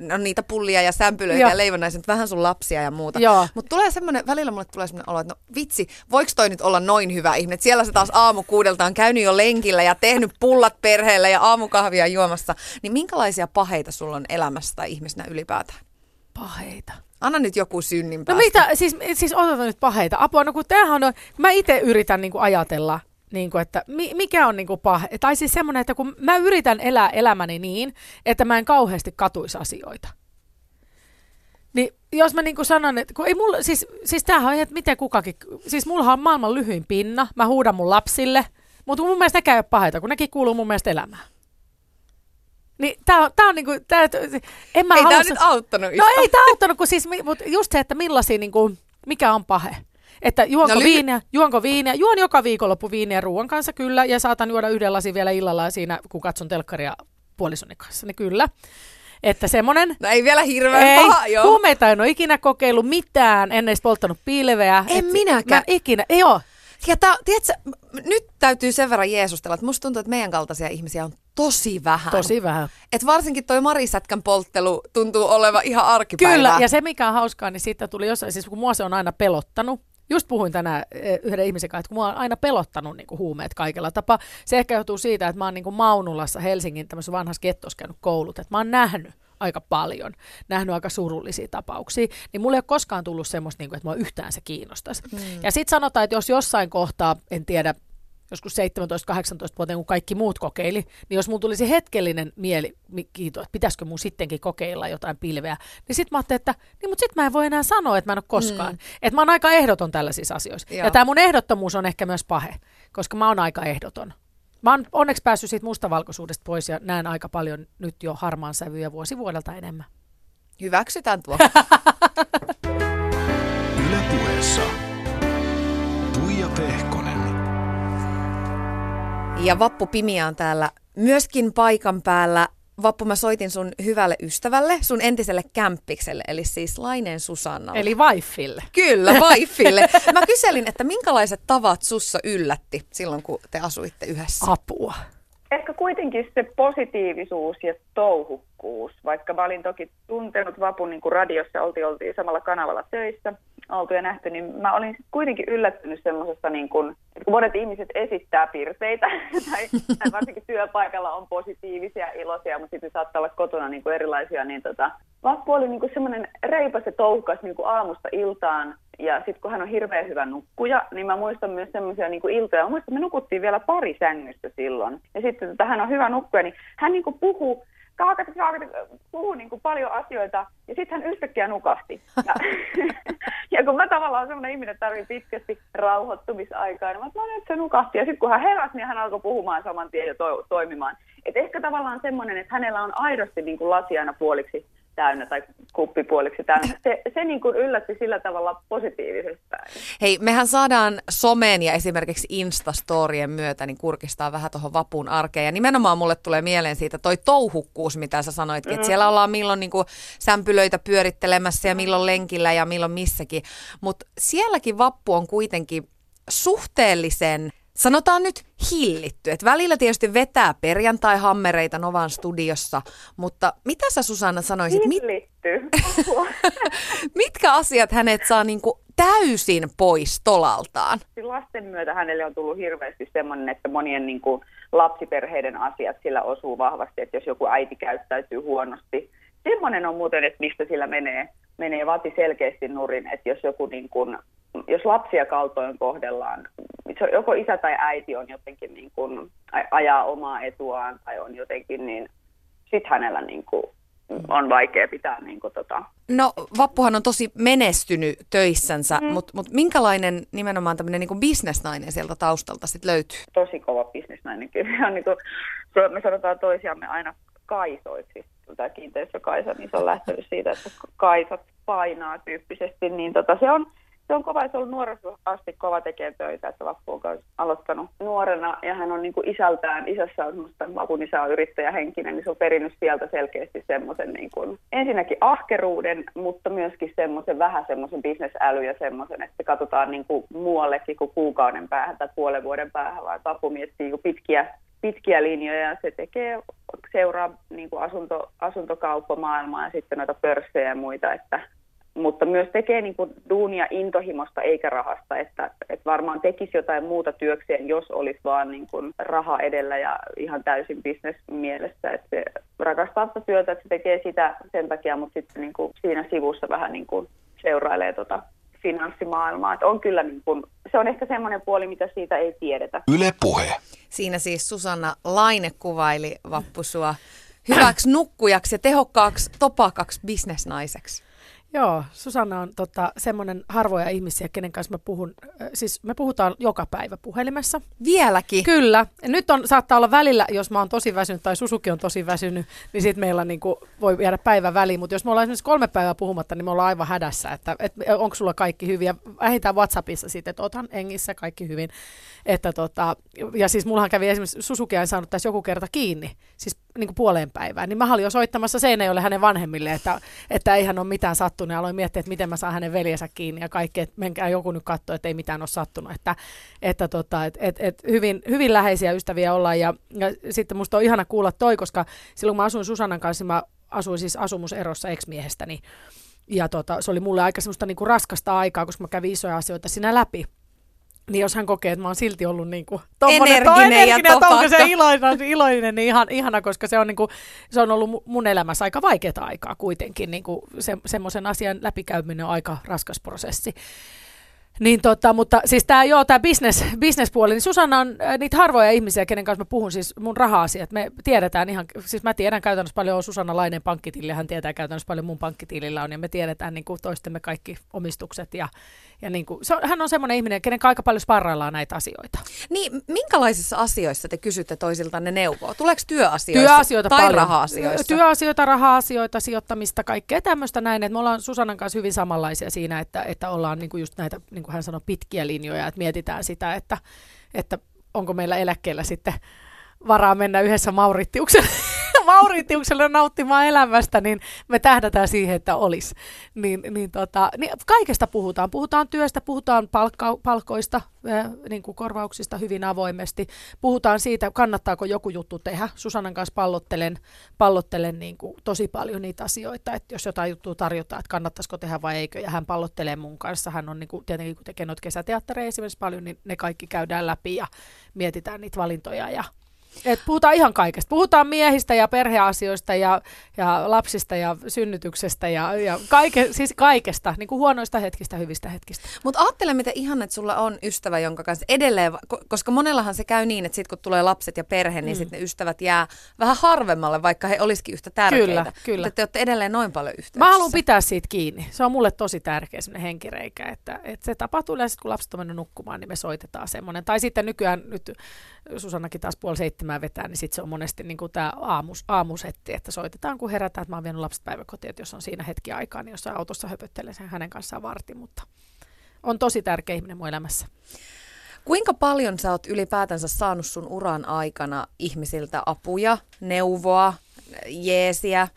no, niitä pullia ja sämpylöitä Joo. ja leivonnaiset, mutta vähän sun lapsia ja muuta. Mutta tulee semmoinen, välillä mulle tulee semmoinen olo, että no vitsi, voiko toi nyt olla noin hyvä ihminen? Et siellä se taas aamu kuudelta on käynyt jo lenkillä ja tehnyt pullat perheelle ja aamukahvia juomassa. Niin minkälaisia paheita sulla on elämässä tai ihmisenä ylipäätään? Paheita. Anna nyt joku synnin No päästä. mitä, siis, siis otetaan nyt paheita. Apua, no kun tämähän on, mä itse yritän niin kuin ajatella, niin kuin, että mi, mikä on niin kuin pahe. Tai siis semmoinen, että kun mä yritän elää elämäni niin, että mä en kauheasti katuisi asioita. Niin jos mä niinku sanon, että kun ei mulla, siis, siis tämähän on, että miten kukakin, siis mulla on maailman lyhyin pinna, mä huudan mun lapsille, mutta mun mielestä nekään ei ole paheita, kun nekin kuuluu mun mielestä elämään. Niin tää on, tää on niinku, tää, en mä Ei halua tämä sa- nyt auttanut No ei tämä auttanut, kun siis, mut just se, että millaisia, niin kuin, mikä on pahe. Että juonko, No viiniä, juonko viiniä, juon joka viikonloppu viiniä ruoan kanssa kyllä, ja saatan juoda yhden lasin vielä illalla siinä, kun katson telkkaria puolisoni kanssa, niin kyllä. Että semmoinen, No ei vielä hirveän ei, paha, joo. huumeita en ole ikinä kokeillut mitään, en edes polttanut piileveä. En Et minäkään. Mä ikinä, ei oo. Ja tää, tiedätkö, nyt täytyy sen verran jeesustella, että musta tuntuu, että meidän kaltaisia ihmisiä on tosi vähän. Tosi vähän. Et varsinkin toi Marisätkän polttelu tuntuu olevan ihan arkipäivää. Kyllä, ja se mikä on hauskaa, niin siitä tuli jossain, siis kun mua se on aina pelottanut, just puhuin tänään eh, yhden ihmisen kanssa, että kun mua on aina pelottanut niin kuin huumeet kaikella tapaa. Se ehkä johtuu siitä, että mä oon niin kuin Maunulassa Helsingin tämmöisessä vanhassa kettossa käynyt koulut, että mä oon nähnyt aika paljon, nähnyt aika surullisia tapauksia, niin mulle ei ole koskaan tullut semmoista, niin kuin, että mua yhtään se kiinnostaisi. Hmm. Ja sitten sanotaan, että jos jossain kohtaa, en tiedä, joskus 17-18 vuoteen, kun kaikki muut kokeili, niin jos mulla tulisi hetkellinen mieli, kiitos, että pitäisikö mun sittenkin kokeilla jotain pilveä, niin sitten mä ajattelin, että niin, mutta sitten mä en voi enää sanoa, että mä en ole koskaan. Mm. Että mä oon aika ehdoton tällaisissa asioissa. Joo. Ja tämä mun ehdottomuus on ehkä myös pahe, koska mä oon aika ehdoton. Mä oon onneksi päässyt siitä mustavalkoisuudesta pois ja näen aika paljon nyt jo harmaan sävyjä vuosi vuodelta enemmän. Hyväksytään tuo. Ylepuheessa Tuija Pehkonen. Ja Vappu Pimiä on täällä myöskin paikan päällä. Vappu, mä soitin sun hyvälle ystävälle, sun entiselle kämppikselle, eli siis Laineen Susannalle. Eli vaifille. Kyllä, vaifille. Mä kyselin, että minkälaiset tavat sussa yllätti silloin, kun te asuitte yhdessä? Apua. Ehkä kuitenkin se positiivisuus ja touhukkuus, vaikka mä olin toki tuntenut Vapun niin kuin radiossa, oltiin, oltiin samalla kanavalla töissä, oltu ja nähty, niin mä olin kuitenkin yllättynyt semmoisesta, niin kuin, että kun monet ihmiset esittää piirteitä, tai, tai varsinkin työpaikalla on positiivisia iloisia, mutta sitten saattaa olla kotona niin kuin erilaisia, niin tota, Vappu oli niin semmoinen reipas ja touhukas niin kuin aamusta iltaan, ja sitten kun hän on hirveän hyvä nukkuja, niin mä muistan myös semmoisia niin kuin iltoja. Mä muistan, me nukuttiin vielä pari sängystä silloin. Ja sitten, että hän on hyvä nukkuja, niin hän niin kuin puhuu kaakata, kaakata, puhuu niin kuin paljon asioita, ja sitten hän yhtäkkiä nukahti. Ja, ja kun mä tavallaan semmoinen ihminen tarvii pitkästi rauhoittumisaikaa, niin mä sanoin, että se nukahti. Ja sitten kun hän heräsi, niin hän alkoi puhumaan saman tien ja to- toimimaan. Et ehkä tavallaan semmoinen, että hänellä on aidosti niin kuin lasi aina puoliksi täynnä tai kuppipuoliksi täynnä. Se, se niin kuin yllätti sillä tavalla positiivisesti. Hei, mehän saadaan someen ja esimerkiksi Instastorien myötä niin kurkistaa vähän tuohon vapun arkeen. Ja nimenomaan mulle tulee mieleen siitä toi touhukkuus, mitä sä sanoitkin, mm. että siellä ollaan milloin niin kuin sämpylöitä pyörittelemässä ja milloin lenkillä ja milloin missäkin. Mutta sielläkin vappu on kuitenkin suhteellisen sanotaan nyt hillitty. Et välillä tietysti vetää perjantai-hammereita Novan studiossa, mutta mitä sä Susanna sanoisit? Hillitty. mitkä asiat hänet saa niinku täysin pois tolaltaan? Lasten myötä hänelle on tullut hirveästi semmoinen, että monien niinku lapsiperheiden asiat sillä osuu vahvasti, että jos joku äiti käyttäytyy huonosti. Semmoinen on muuten, että mistä sillä menee, menee vati selkeästi nurin, että jos joku niin kuin jos lapsia kaltoin kohdellaan, joko isä tai äiti on jotenkin niin kuin, ajaa omaa etuaan tai on jotenkin, niin sitten hänellä niin kuin, on vaikea pitää niin kuin, tota... No Vappuhan on tosi menestynyt töissänsä, mm. mutta mut minkälainen nimenomaan tämmöinen niin bisnesnainen sieltä taustalta sitten löytyy? Tosi kova bisnesnainen kyllä. On, niin kuin, me sanotaan toisiamme aina kaisoiksi, tämä kiinteistökaisa, niin se on lähtenyt siitä, että kaisat painaa tyyppisesti, niin tota, se on se on kova, se on nuoresta asti kova tekee töitä, että Vappu on aloittanut nuorena. Ja hän on niin kuin isältään, isässä on semmoista, Vapun isä on yrittäjähenkinen, niin se on perinnyt sieltä selkeästi semmoisen niin kuin, ensinnäkin ahkeruuden, mutta myöskin semmoisen vähän semmoisen bisnesäly ja semmoisen, että katsotaan niin kuin muuallekin kuin kuukauden päähän tai puolen vuoden päähän, vaan Vappu miettii niin pitkiä pitkiä linjoja. Ja se tekee, seuraa niin asunto, asuntokauppamaailmaa ja sitten noita pörssejä ja muita, että mutta myös tekee niin kuin duunia intohimosta eikä rahasta, että, että varmaan tekisi jotain muuta työkseen, jos olisi vaan niin kuin raha edellä ja ihan täysin bisnesmielessä, että se rakastaa sitä työtä, että se tekee sitä sen takia, mutta sitten niin kuin siinä sivussa vähän niin kuin seurailee tota finanssimaailmaa. Että on kyllä niin kuin, se on ehkä semmoinen puoli, mitä siitä ei tiedetä. Yle Puhe. Siinä siis Susanna Laine kuvaili vappusua hyväksi nukkujaksi ja tehokkaaksi topakaksi bisnesnaiseksi. Joo, Susanna on tota, semmoinen harvoja ihmisiä, kenen kanssa mä puhun. Siis me puhutaan joka päivä puhelimessa. Vieläkin? Kyllä. Nyt on, saattaa olla välillä, jos mä oon tosi väsynyt tai Susuki on tosi väsynyt, niin sitten meillä niinku, voi jäädä päivä väliin. Mutta jos me ollaan esimerkiksi kolme päivää puhumatta, niin me ollaan aivan hädässä, että et, onko sulla kaikki hyvin. Ja vähintään WhatsAppissa sitten, että otan engissä kaikki hyvin. Että tota, ja siis mullahan kävi esimerkiksi Susuki en saanut tässä joku kerta kiinni, siis niin kuin puoleen päivään. Niin mä olin jo soittamassa Seinäjoelle hänen vanhemmille, että, että ei hän ole mitään sattunut. Ja aloin miettiä, että miten mä saan hänen veljensä kiinni ja kaikki, että menkää joku nyt katsoa, että ei mitään ole sattunut. Että, että tota, et, et, et hyvin, hyvin läheisiä ystäviä ollaan. Ja, ja sitten musta on ihana kuulla toi, koska silloin kun mä asuin Susannan kanssa, mä asuin siis asumuserossa ex-miehestäni. ja tota, se oli mulle aika semmoista niin kuin raskasta aikaa, koska mä kävin isoja asioita siinä läpi. Niin jos hän kokee, että mä oon silti ollut niin kuin Energinen ja energinen ja topakka. se iloinen, iloinen, niin ihan, ihana, koska se on, niin kuin, se on ollut mu- mun elämässä aika vaikeaa aikaa kuitenkin. Niin kuin se, semmoisen asian läpikäyminen on aika raskas prosessi. Niin tota, mutta siis tämä joo, tämä business, businesspuoli, niin Susanna on äh, niitä harvoja ihmisiä, kenen kanssa mä puhun siis mun raha-asiat. Me tiedetään ihan, siis mä tiedän käytännössä paljon on Susanna Lainen pankkitili, hän tietää käytännössä paljon mun pankkitilillä on, ja me tiedetään niin kuin toistemme kaikki omistukset. Ja, ja niin kuin, se on, hän on semmoinen ihminen, kenen aika paljon sparraillaan näitä asioita. Niin, minkälaisissa asioissa te kysytte toisiltanne neuvoa? Tuleeko työasioissa Työasioita tai paljon. raha-asioissa? Työasioita, raha-asioita, sijoittamista, kaikkea tämmöistä näin. Että me ollaan Susannan kanssa hyvin samanlaisia siinä, että, että ollaan niinku just näitä, niin kuin hän sanoi, pitkiä linjoja, että mietitään sitä, että, että onko meillä eläkkeellä sitten varaa mennä yhdessä Mauritiukselle, Mauritiukselle nauttimaan elämästä, niin me tähdätään siihen, että olisi. Niin, niin, tota, niin kaikesta puhutaan. Puhutaan työstä, puhutaan palkka, palkoista, äh, niin kuin korvauksista hyvin avoimesti. Puhutaan siitä, kannattaako joku juttu tehdä. Susannan kanssa pallottelen, pallottelen niin kuin tosi paljon niitä asioita, että jos jotain juttua tarjotaan, että kannattaisiko tehdä vai eikö. Ja hän pallottelee mun kanssa. Hän on niin kuin, tietenkin, kun tekee noita kesäteattereja esimerkiksi paljon, niin ne kaikki käydään läpi ja mietitään niitä valintoja ja et puhutaan ihan kaikesta. Puhutaan miehistä ja perheasioista ja, ja lapsista ja synnytyksestä ja, ja kaike, siis kaikesta, niin kuin huonoista hetkistä, hyvistä hetkistä. Mutta ajattele, miten ihan, että sulla on ystävä, jonka kanssa edelleen, ko- koska monellahan se käy niin, että sit kun tulee lapset ja perhe, niin mm. sitten ne ystävät jää vähän harvemmalle, vaikka he olisikin yhtä tärkeitä. Kyllä, kyllä. Mutta te olette edelleen noin paljon yhteyksissä. Mä haluan pitää siitä kiinni. Se on mulle tosi tärkeä semmoinen henkireikä, että, että se tapahtuu yleensä, kun lapset on mennyt nukkumaan, niin me soitetaan semmoinen. Tai sitten nykyään, nyt Susannakin taas puoli seitsemää vetää, niin sitten se on monesti niin tämä aamus, aamusetti, että soitetaan kun herätään, että mä oon vienyt lapset päiväkotiin, että jos on siinä hetki aikaa, niin jossain autossa höpöttelen sen hänen kanssaan varti, mutta on tosi tärkeä ihminen mun elämässä. Kuinka paljon sä oot ylipäätänsä saanut sun uran aikana ihmisiltä apuja, neuvoa, jeesiä,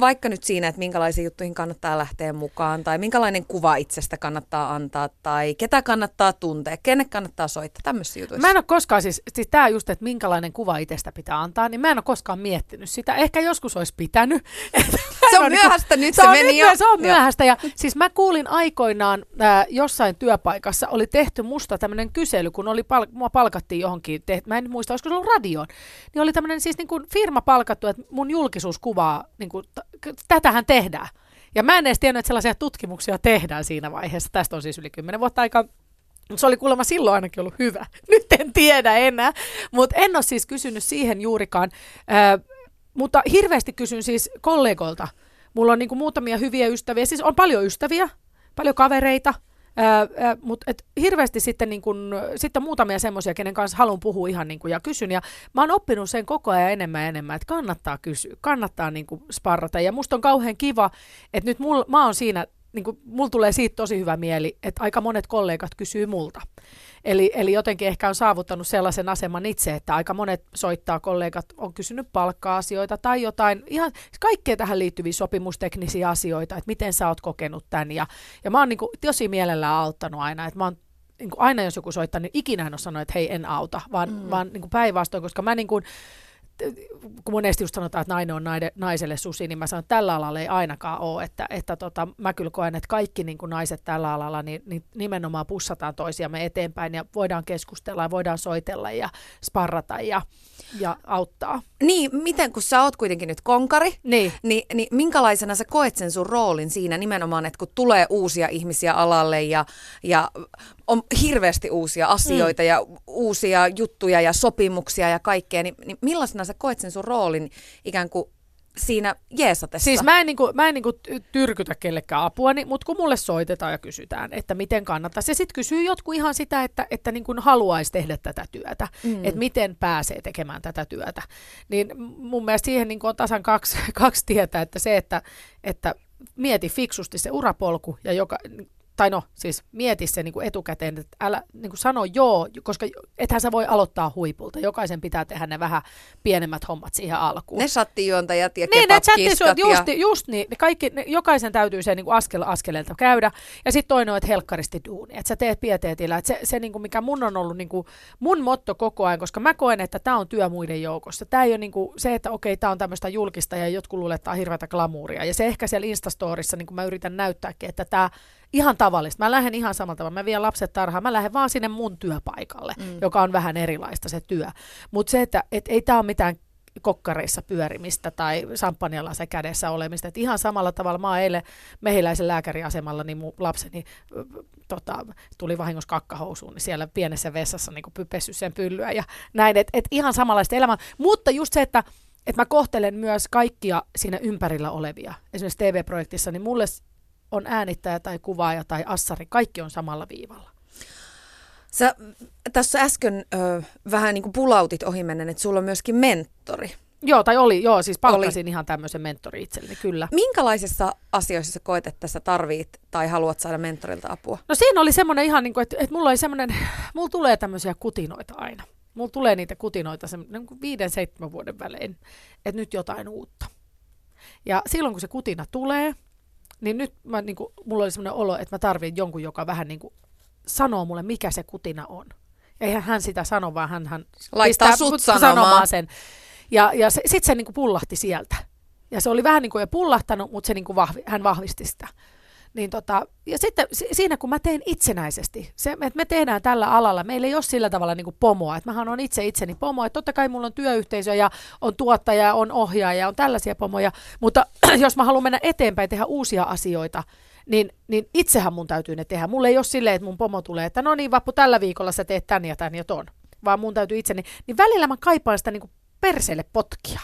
vaikka nyt siinä, että minkälaisiin juttuihin kannattaa lähteä mukaan, tai minkälainen kuva itsestä kannattaa antaa, tai ketä kannattaa tuntea, kenne kannattaa soittaa, tämmöisissä jutuissa. Mä en ole koskaan, siis, siis tämä just, että minkälainen kuva itsestä pitää antaa, niin mä en ole koskaan miettinyt sitä. Ehkä joskus olisi pitänyt. Se on No niin kuin- myöhäistä, nyt se, meni jo. Se on myöhäistä. Ja, siis mä kuulin aikoinaan äh, jossain työpaikassa, oli tehty musta tämmöinen kysely, kun oli pal- mua palkattiin johonkin, te- mä en muista, olisiko se ollut radioon, niin oli tämmöinen siis niin kuin firma palkattu, että mun julkisuus kuvaa, niin kuin, t- tätähän tehdään. Ja mä en edes tiennyt, että sellaisia tutkimuksia tehdään siinä vaiheessa. Tästä on siis yli 10 vuotta aikaa. Mut Se oli kuulemma silloin ainakin ollut hyvä. Nyt en tiedä enää. Mutta en ole siis kysynyt siihen juurikaan. Ö, mutta hirveästi kysyn siis kollegoilta. Mulla on niinku muutamia hyviä ystäviä. Siis on paljon ystäviä, paljon kavereita. Mutta hirveästi sitten, niin kun, sitten muutamia semmoisia, kenen kanssa haluan puhua ihan niin kun, ja kysyn. Ja mä oon oppinut sen koko ajan enemmän ja enemmän, että kannattaa kysyä, kannattaa niin kun, sparrata. Ja musta on kauhean kiva, että nyt mul, mä oon siinä, niin kun, mulla tulee siitä tosi hyvä mieli, että aika monet kollegat kysyy multa. Eli, eli jotenkin ehkä on saavuttanut sellaisen aseman itse, että aika monet soittaa kollegat on kysynyt palkka-asioita tai jotain, ihan kaikkea tähän liittyviä sopimusteknisiä asioita, että miten sä oot kokenut tämän. Ja, ja mä oon niin kuin, tosi mielellään auttanut aina, että mä oon niin kuin aina jos joku soittaa, niin ikinä en ole sanonut, että hei en auta, vaan, mm. vaan niin kuin päinvastoin, koska mä niin kuin, kun monesti just sanotaan, että nainen on naide, naiselle susi, niin mä sanon, että tällä alalla ei ainakaan ole. Että, että tota, mä kyllä koen, että kaikki niin kuin naiset tällä alalla, niin, niin nimenomaan pussataan toisiamme eteenpäin ja voidaan keskustella ja voidaan soitella ja sparrata ja, ja auttaa. Niin, miten kun sä oot kuitenkin nyt konkari, Niin. niin, niin minkälaisena sä koet sen sun roolin siinä nimenomaan, että kun tulee uusia ihmisiä alalle ja, ja on hirveästi uusia asioita mm. ja uusia juttuja ja sopimuksia ja kaikkea, niin, niin millaisena sä koet sen sun roolin ikään kuin siinä jeesatessa? Siis mä en, niinku, mä en niinku ty- tyrkytä kellekään apuani, mutta kun mulle soitetaan ja kysytään, että miten kannattaisi. Ja sitten kysyy jotkut ihan sitä, että, että niinku haluaisi tehdä tätä työtä, mm. että miten pääsee tekemään tätä työtä. Niin mun mielestä siihen niinku on tasan kaksi, kaksi tietä, että se, että, että mieti fiksusti se urapolku ja joka, tai no siis mieti se niin kuin etukäteen, että älä niin kuin sano joo, koska ethän sä voi aloittaa huipulta. Jokaisen pitää tehdä ne vähän pienemmät hommat siihen alkuun. Ne sattijuontajat ja niin, ne just, ja... just niin. Ne kaikki, ne, jokaisen täytyy se niin kuin askel askeleelta käydä. Ja sitten toinen on, että helkkaristi duuni. Että sä teet pieteetillä. Että se, se niin kuin mikä mun on ollut niin kuin mun motto koko ajan, koska mä koen, että tämä on työ muiden joukossa. Tämä ei ole niin kuin se, että okei, tämä on tämmöistä julkista ja jotkut luulee, että tämä on hirveätä glamuuria. Ja se ehkä siellä Instastorissa, niin kuin mä yritän näyttääkin, että tämä ihan tavallista. Mä lähden ihan samalla tavalla. Mä vien lapset tarhaan. Mä lähden vaan sinne mun työpaikalle, mm. joka on vähän erilaista se työ. Mutta se, että et ei tämä ole mitään kokkareissa pyörimistä tai samppanjalla se kädessä olemista. Et ihan samalla tavalla mä eilen mehiläisen lääkäriasemalla, niin mun lapseni tota, tuli vahingossa kakkahousuun, niin siellä pienessä vessassa niin pessy sen pyllyä ja näin. Että et ihan samanlaista elämää. Mutta just se, että et mä kohtelen myös kaikkia siinä ympärillä olevia. Esimerkiksi TV-projektissa, niin mulle on äänittäjä tai kuvaaja tai assari, kaikki on samalla viivalla. Sä tässä äsken ö, vähän niin kuin pulautit ohimennen, että sulla on myöskin mentori. Joo, tai oli, joo, siis palkkasin oli. ihan tämmöisen mentori itselleni, kyllä. Minkälaisissa asioissa sä koet, että sä tarvit tai haluat saada mentorilta apua? No siinä oli semmoinen ihan niin kuin, että, että mulla oli semmoinen, mulla tulee tämmöisiä kutinoita aina. Mulla tulee niitä kutinoita niin kuin viiden, seitsemän vuoden välein, että nyt jotain uutta. Ja silloin kun se kutina tulee, niin nyt mä, niin kuin, mulla oli semmoinen olo, että mä tarvitsen jonkun, joka vähän niin kuin sanoo mulle, mikä se kutina on. Eihän hän sitä sano, vaan hän, hän laittaa sut sanomaan. sanomaan sen. Ja, ja sitten se niin kuin pullahti sieltä. Ja se oli vähän niin kuin jo pullahtanut, mutta se niin kuin vahvi, hän vahvisti sitä. Niin tota, ja sitten siinä kun mä teen itsenäisesti, se, että me tehdään tällä alalla, meillä ei ole sillä tavalla niin kuin pomoa, että mähän on itse itseni pomo, että totta kai mulla on työyhteisö ja on tuottaja, on ohjaaja, on tällaisia pomoja, mutta jos mä haluan mennä eteenpäin tehdä uusia asioita, niin, niin itsehän mun täytyy ne tehdä. Mulle ei ole silleen, että mun pomo tulee, että no niin Vappu, tällä viikolla sä teet tän ja tän ja ton, vaan mun täytyy itseni, niin välillä mä kaipaan sitä niin kuin perseelle potkia.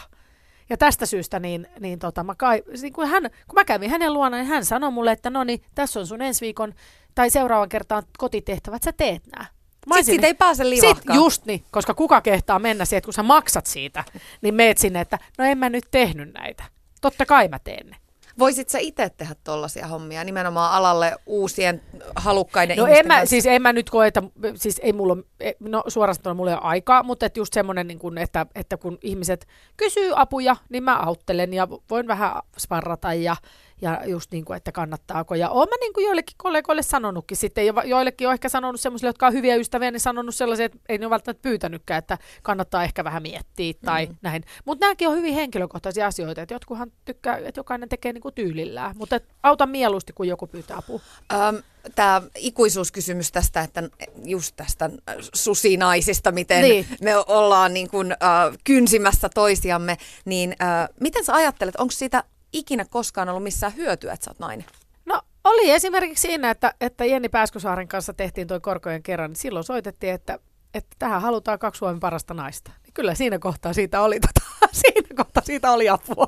Ja tästä syystä niin, niin tota, mä kai, niin kun, hän, kun mä kävin hänen luonaan, niin hän sanoi mulle, että no niin, tässä on sun ensi viikon tai seuraavan kertaan kotitehtävät, sä teet nää. Mä Sitten siitä ei pääse livahkaan. just niin, koska kuka kehtaa mennä siihen, että kun sä maksat siitä, niin meet sinne, että no en mä nyt tehnyt näitä. Totta kai mä teen ne. Voisit sä itse tehdä tollaisia hommia nimenomaan alalle uusien halukkaiden no ihmisten en mä, siis en mä nyt koe, että siis ei mulla, e, no suorastaan mulla ei ole aikaa, mutta että just semmoinen, niin kun, että, että kun ihmiset kysyy apuja, niin mä auttelen ja voin vähän sparrata ja, ja just niin kuin, että kannattaako. Ja oon mä niin kuin joillekin kollegoille sanonutkin sitten, ja joillekin on ehkä sanonut semmoisille, jotka on hyviä ystäviä, niin sanonut sellaisia, että ei ne ole välttämättä pyytänytkään, että kannattaa ehkä vähän miettiä tai mm. näin. Mutta nämäkin on hyvin henkilökohtaisia asioita, että jotkuhan tykkää, että jokainen tekee niin kuin tyylillään, mutta auta mieluusti, kun joku pyytää apua. Um, Tämä ikuisuuskysymys tästä, että just tästä susinaisista, miten niin. me ollaan niin kuin, uh, kynsimässä toisiamme, niin uh, miten sä ajattelet, onko siitä ikinä koskaan ollut missään hyötyä, että sä oot nainen? No oli esimerkiksi siinä, että, että Jenni Pääskysaaren kanssa tehtiin toi korkojen kerran, niin silloin soitettiin, että, että tähän halutaan kaksi Suomen parasta naista. Niin kyllä siinä kohtaa siitä oli, tota, siinä kohtaa siitä oli apua.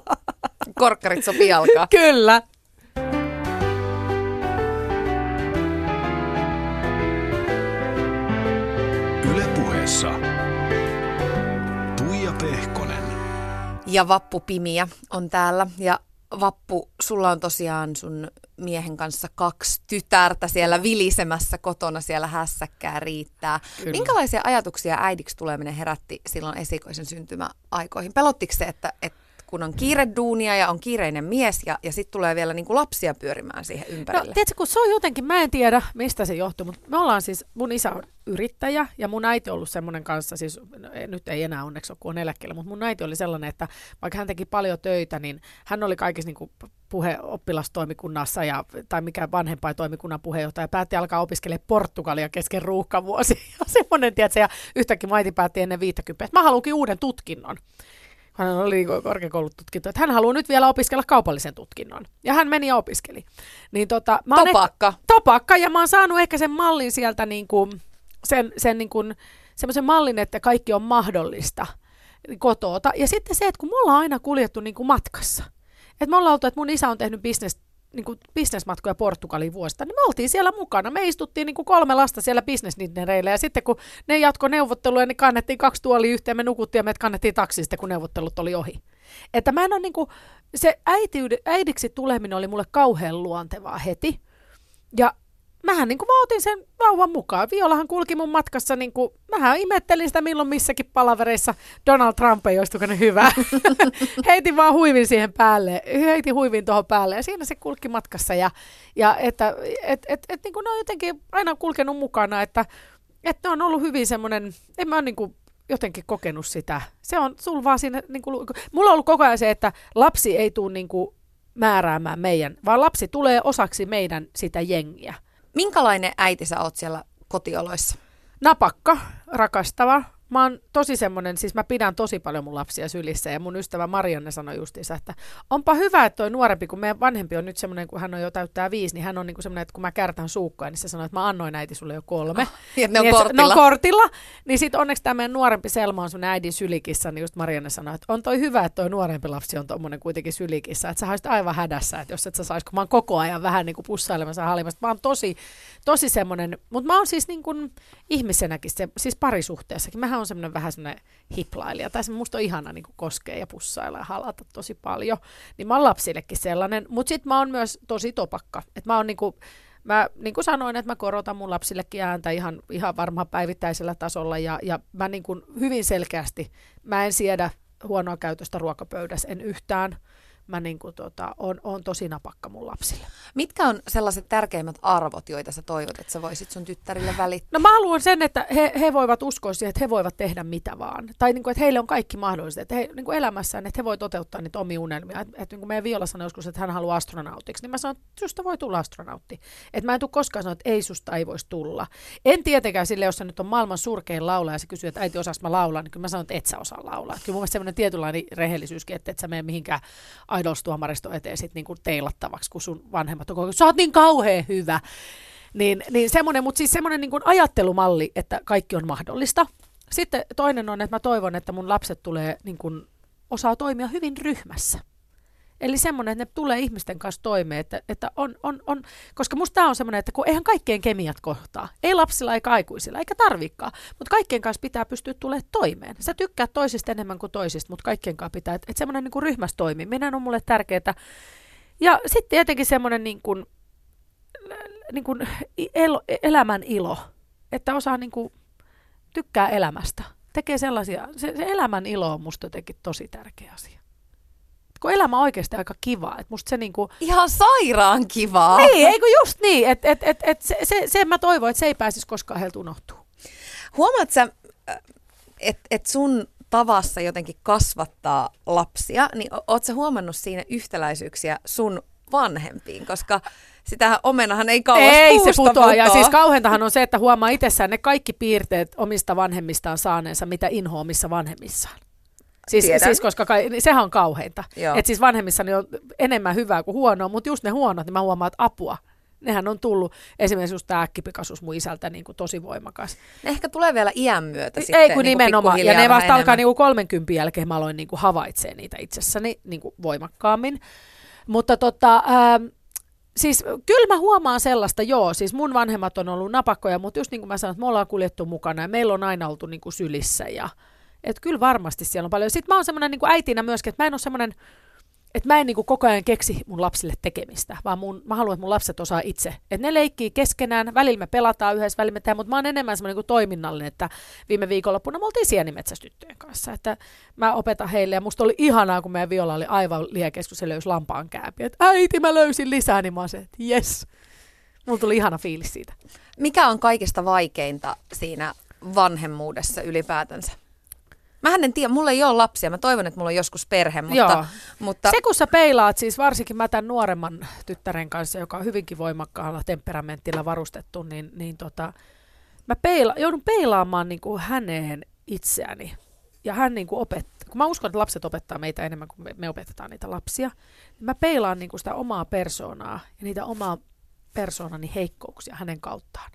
Korkkarit sopii alkaa. kyllä. Ylepuheessa Tuija Pehkonen. Ja Vappu Pimiä on täällä ja Vappu, sulla on tosiaan sun miehen kanssa kaksi tytärtä siellä vilisemässä kotona, siellä hässäkkää riittää. Kyllä. Minkälaisia ajatuksia äidiksi tuleminen herätti silloin esikoisen syntymäaikoihin? Pelottiko se, että, että kun on kiire duunia ja on kiireinen mies ja, ja sitten tulee vielä niin kuin lapsia pyörimään siihen ympärille. No tiedätkö, kun se on jotenkin, mä en tiedä mistä se johtuu, mutta me ollaan siis, mun isä on yrittäjä ja mun äiti on ollut semmoinen kanssa, siis no, nyt ei enää onneksi ole, kun on eläkkeellä, mutta mun äiti oli sellainen, että vaikka hän teki paljon töitä, niin hän oli kaikissa niin kuin puhe oppilastoimikunnassa ja, tai mikä vanhempaitoimikunnan puheenjohtaja päätti alkaa opiskelemaan Portugalia kesken ruuhkavuosi. Ja semmoinen, tiedätkö, ja yhtäkkiä maiti päätti ennen 50, että mä haluankin uuden tutkinnon hän oli korkeakoulututkinto, että hän haluaa nyt vielä opiskella kaupallisen tutkinnon. Ja hän meni ja opiskeli. Niin tota, mä topakka. Ehkä, topakka, ja mä oon saanut ehkä sen mallin sieltä, niin kuin, sen, sen niin kuin, semmoisen mallin, että kaikki on mahdollista kotoota. Ja sitten se, että kun me ollaan aina kuljettu niin kuin matkassa, että me ollaan oltu, että mun isä on tehnyt bisnes niin kuin bisnesmatkoja Portugaliin vuosista, niin me oltiin siellä mukana. Me istuttiin niin kuin kolme lasta siellä bisnesnitnereillä ja sitten kun ne jatko neuvotteluja, niin kannettiin kaksi tuolia yhteen, me nukuttiin ja me kannettiin taksi sitten, kun neuvottelut oli ohi. Että mä en ole niin kuin, se äiti, äidiksi tuleminen oli mulle kauhean luontevaa heti. Ja mähän niin kuin mä otin sen vauvan mukaan. Violahan kulki mun matkassa, niin kuin, mähän imettelin sitä milloin missäkin palavereissa. Donald Trump ei olisi hyvä. heitin vaan huivin siihen päälle, heitin huivin tuohon päälle ja siinä se kulki matkassa. Ja, ja että et, et, et, niin kuin ne on jotenkin aina kulkenut mukana, että, että ne on ollut hyvin semmoinen, en mä ole niin kuin jotenkin kokenut sitä. Se on sul vaan siinä, niin kuin, mulla on ollut koko ajan se, että lapsi ei tule niin kuin määräämään meidän, vaan lapsi tulee osaksi meidän sitä jengiä. Minkälainen äiti sä oot siellä kotioloissa? Napakka, rakastava, mä oon tosi semmoinen, siis mä pidän tosi paljon mun lapsia sylissä ja mun ystävä Marianne sanoi justiinsa, että onpa hyvä, että toi nuorempi, kun meidän vanhempi on nyt semmoinen, kun hän on jo täyttää viisi, niin hän on niinku semmoinen, että kun mä kärtän suukkoa, niin se sanoi, että mä annoin äiti sulle jo kolme. Oh, ja ne on niin, kortilla. Ne on kortilla. Niin sit onneksi tämä meidän nuorempi Selma on semmoinen äidin sylikissa, niin just Marianne sanoi, että on toi hyvä, että toi nuorempi lapsi on tommonen kuitenkin sylikissa, että sä olisit aivan hädässä, että jos et sä sais, kun mä oon koko ajan vähän niin kuin pussailemassa halimassa, mä oon tosi, tosi semmoinen, mutta mä oon siis niin kuin ihmisenäkin, se, siis parisuhteessakin, mähän on semmoinen vähän semmoinen hiplailija, tai se musta on ihana niin koskea ja pussailla ja halata tosi paljon, niin mä oon lapsillekin sellainen, mutta sitten mä oon myös tosi topakka, että mä oon niin kuin, mä niin kuin sanoin, että mä korotan mun lapsillekin ääntä ihan, ihan varmaan päivittäisellä tasolla. Ja, ja mä niin kuin hyvin selkeästi, mä en siedä huonoa käytöstä ruokapöydässä, en yhtään mä niin kuin, tota, on, on tosi napakka mun lapsille. Mitkä on sellaiset tärkeimmät arvot, joita sä toivot, että sä voisit sun tyttärille välittää? No mä haluan sen, että he, he voivat uskoa siihen, että he voivat tehdä mitä vaan. Tai niin kuin, että heille on kaikki mahdollista, että he niin kuin elämässään, että he voivat toteuttaa niitä omia unelmia. Että, että niin kuin meidän Viola sanoi joskus, että hän haluaa astronautiksi, niin mä sanoin, että susta voi tulla astronautti. Että mä en tule koskaan sanoa, että ei susta ei voisi tulla. En tietenkään sille, jos se nyt on maailman surkein laulaja ja se kysyy, että äiti osaas mä laulaa, niin kyllä mä sanon, että et sä osaa laulaa. Kyllä mun mielestä semmoinen tietynlainen rehellisyyskin, että et sä mene mihinkään idolstuomaristo eteen sit niinku teilattavaksi, kun sun vanhemmat on koko sä oot niin kauhean hyvä. Niin, niin semmoinen, mutta siis semmoinen niin ajattelumalli, että kaikki on mahdollista. Sitten toinen on, että mä toivon, että mun lapset tulee niin kuin, osaa toimia hyvin ryhmässä. Eli semmoinen, että ne tulee ihmisten kanssa toimeen, että, että on, on, on, koska musta tämä on semmoinen, että kun eihän kaikkien kemiat kohtaa, ei lapsilla eikä aikuisilla, eikä tarvikaan, mutta kaikkien kanssa pitää pystyä tulemaan toimeen. Sä tykkää toisista enemmän kuin toisista, mutta kaikkien kanssa pitää, että, että semmoinen niin ryhmässä toimiminen on mulle tärkeää. Ja sitten tietenkin semmoinen niin kuin, niin kuin el, elämän ilo, että osaa niin kuin, tykkää elämästä. Tekee sellaisia, se, se elämän ilo on musta jotenkin tosi tärkeä asia kun elämä on oikeasti aika kivaa. Et musta se niinku... Ihan sairaan kivaa. Niin, eikö just niin, että et, et, et se, se, se mä toivon, että se ei pääsisi koskaan heiltä unohtuu. Huomaat sä, että et sun tavassa jotenkin kasvattaa lapsia, niin oot sä huomannut siinä yhtäläisyyksiä sun vanhempiin, koska sitä omenahan ei kauas Ei se putoa, ja siis kauheintahan on se, että huomaa itsessään ne kaikki piirteet omista vanhemmistaan saaneensa, mitä inhoa omissa vanhemmissaan. Siis, siis koska kai, niin sehän on kauheinta. Että siis vanhemmissani on enemmän hyvää kuin huonoa, mutta just ne huonot, niin mä huomaan, että apua. Nehän on tullut, esimerkiksi just tämä äkkipikaisuus mun isältä niin kuin tosi voimakas. Ne ehkä tulee vielä iän myötä sitten. Ei kun niin nimenomaan, ja ne vasta alkaa niin kuin 30 jälkeen mä aloin niin kuin havaitsee niitä itsessäni niin kuin voimakkaammin. Mutta tota, äh, siis kyllä mä huomaan sellaista, joo, siis mun vanhemmat on ollut napakkoja, mutta just niin kuin mä sanoin, että me ollaan kuljettu mukana ja meillä on aina oltu niin kuin sylissä ja että kyllä varmasti siellä on paljon. Sitten mä oon semmoinen niin äitinä myöskin, että mä en ole semmoinen, että mä en niin kuin koko ajan keksi mun lapsille tekemistä, vaan mun, mä haluan, että mun lapset osaa itse. Että ne leikkii keskenään, välillä me pelataan yhdessä, välillä me tehdään, mutta mä oon enemmän semmoinen niin toiminnallinen, että viime viikonloppuna me oltiin sienimetsästyttöjen kanssa, että mä opetan heille, ja musta oli ihanaa, kun meidän Viola oli aivan liekes, kun se löysi lampaan kääpi, että äiti, mä löysin lisää, niin mä oon se, että jes. Mulla tuli ihana fiilis siitä. Mikä on kaikista vaikeinta siinä vanhemmuudessa ylipäätänsä? Mä en tiedä, mulla ei ole lapsia. Mä toivon, että mulla on joskus perhe, mutta... Joo. mutta... Se kun sä peilaat, siis varsinkin mä tämän nuoremman tyttären kanssa, joka on hyvinkin voimakkaalla temperamentilla varustettu, niin, niin tota, mä peila, joudun peilaamaan niin kuin häneen itseäni. Ja hän niin kuin opettaa, kun mä uskon, että lapset opettaa meitä enemmän kuin me, me opetetaan niitä lapsia, niin mä peilaan niin kuin sitä omaa persoonaa ja niitä omaa persoonani heikkouksia hänen kauttaan.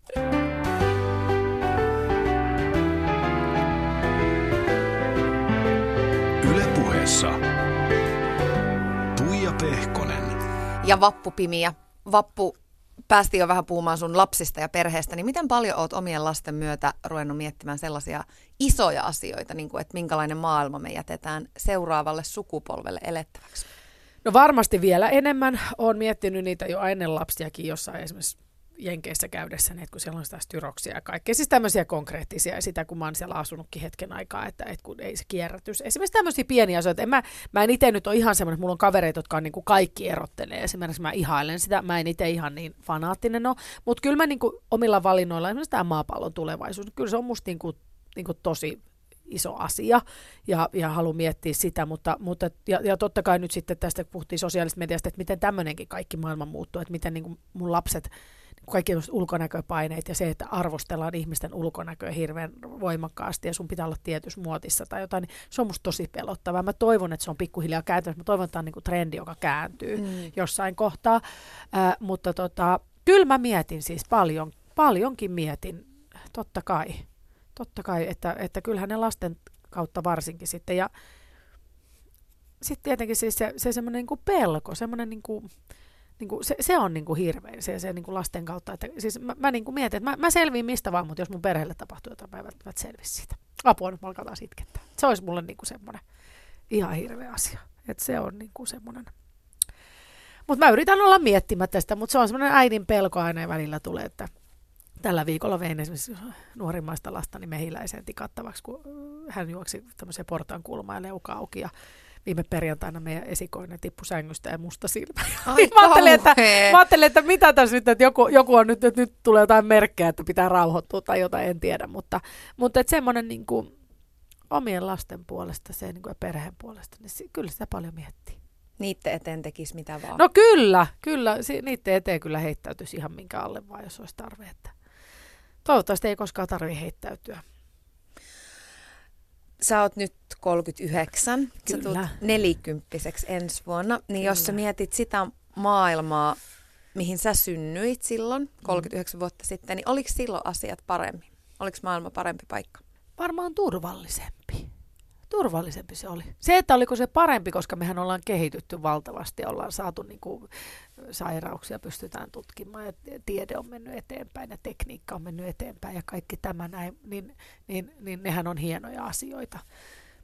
Ylepuheessa Tuija Pehkonen. Ja Vappupimiä. Vappu, päästiin jo vähän puhumaan sun lapsista ja perheestä, niin miten paljon oot omien lasten myötä ruvennut miettimään sellaisia isoja asioita, niin kuin, että minkälainen maailma me jätetään seuraavalle sukupolvelle elettäväksi? No varmasti vielä enemmän. Olen miettinyt niitä jo ennen lapsiakin jossain esimerkiksi Jenkeissä käydessäni, että kun siellä on sitä styroksia ja kaikkea, siis tämmöisiä konkreettisia, ja sitä kun mä oon siellä asunutkin hetken aikaa, että, että kun ei se kierrätys, esimerkiksi tämmöisiä pieniä asioita, en mä, mä en itse nyt ole ihan semmoinen, että mulla on kavereita, jotka on niin kuin kaikki erottelee, esimerkiksi mä ihailen sitä, mä en itse ihan niin fanaattinen ole, mutta kyllä mä niin kuin omilla valinnoilla, esimerkiksi tämä maapallon tulevaisuus, kyllä se on musta niin kuin, niin kuin tosi iso asia ja, ja haluan miettiä sitä, mutta, mutta ja, ja totta kai nyt sitten tästä puhuttiin sosiaalisesta mediasta, että miten tämmöinenkin kaikki maailma muuttuu, että miten niin kuin mun lapset, kaikki ulkonäköpaineet ja se, että arvostellaan ihmisten ulkonäköä hirveän voimakkaasti ja sun pitää olla tietyssä muotissa tai jotain, niin se on musta tosi pelottavaa. Mä toivon, että se on pikkuhiljaa kääntynyt. Mä toivon, että tämä on niin kuin trendi, joka kääntyy mm. jossain kohtaa. Äh, mutta tota, kyllä mä mietin siis paljon, paljonkin mietin, totta kai totta kai, että, että kyllähän ne lasten kautta varsinkin sitten. Ja sitten tietenkin siis se, se semmoinen niin pelko, semmoinen niin kuin, niin kuin, se, se on niin kuin hirvein se, se niin kuin lasten kautta. Että, siis mä, mä niin kuin mietin, että mä, mä selviin mistä vaan, mutta jos mun perheelle tapahtuu jotain, mä en välttämättä selvisi siitä. Apua, nyt mä alkaa taas itkettää. Se olisi mulle niin kuin semmoinen ihan hirveä asia. Että se on niin kuin semmoinen. Mutta mä yritän olla miettimättä sitä, mutta se on semmoinen äidin pelko aina välillä tulee, että Tällä viikolla vein esimerkiksi nuorimmaista lastani mehiläiseen tikattavaksi, kun hän juoksi tämmöiseen portaan kulmaan ja leuka auki. Ja viime perjantaina meidän esikoinen tippui sängystä ja musta silmä. Ai mä, ajattelin, että, mä ajattelin, että mitä tässä nyt, että joku, joku on nyt, että nyt tulee jotain merkkejä, että pitää rauhoittua tai jotain, en tiedä. Mutta, mutta että semmoinen niin kuin, omien lasten puolesta se, niin kuin, ja perheen puolesta, niin kyllä sitä paljon miettii. Niiden eteen tekisi mitä vaan. No kyllä, kyllä. Niiden eteen kyllä heittäytyisi ihan minkä alle vaan, jos olisi tarve. Että Toivottavasti ei koskaan tarvitse heittäytyä. Sä oot nyt 39, Kyllä. sä tulet nelikymppiseksi ensi vuonna, niin Kyllä. jos sä mietit sitä maailmaa, mihin sä synnyit silloin 39 mm. vuotta sitten, niin oliko silloin asiat paremmin? Oliko maailma parempi paikka? Varmaan turvallisempi turvallisempi se oli. Se, että oliko se parempi, koska mehän ollaan kehitytty valtavasti, ollaan saatu niin kuin, sairauksia, pystytään tutkimaan ja tiede on mennyt eteenpäin ja tekniikka on mennyt eteenpäin ja kaikki tämä näin, niin, niin, niin nehän on hienoja asioita.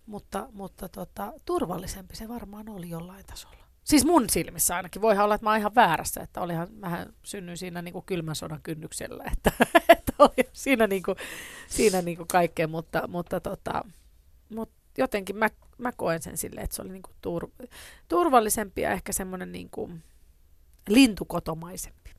Mutta, mutta tota, turvallisempi se varmaan oli jollain tasolla. Siis mun silmissä ainakin. Voihan olla, että mä oon ihan väärässä, että olihan, mähän synnyin siinä niin kuin kylmän sodan kynnyksellä, että, että oli siinä, niin kuin, siinä niin kuin kaikkea, mutta, mutta, tota, mutta jotenkin mä, mä koen sen silleen, että se oli niinku tur, turvallisempi ja ehkä semmoinen niinku lintukotomaisempi.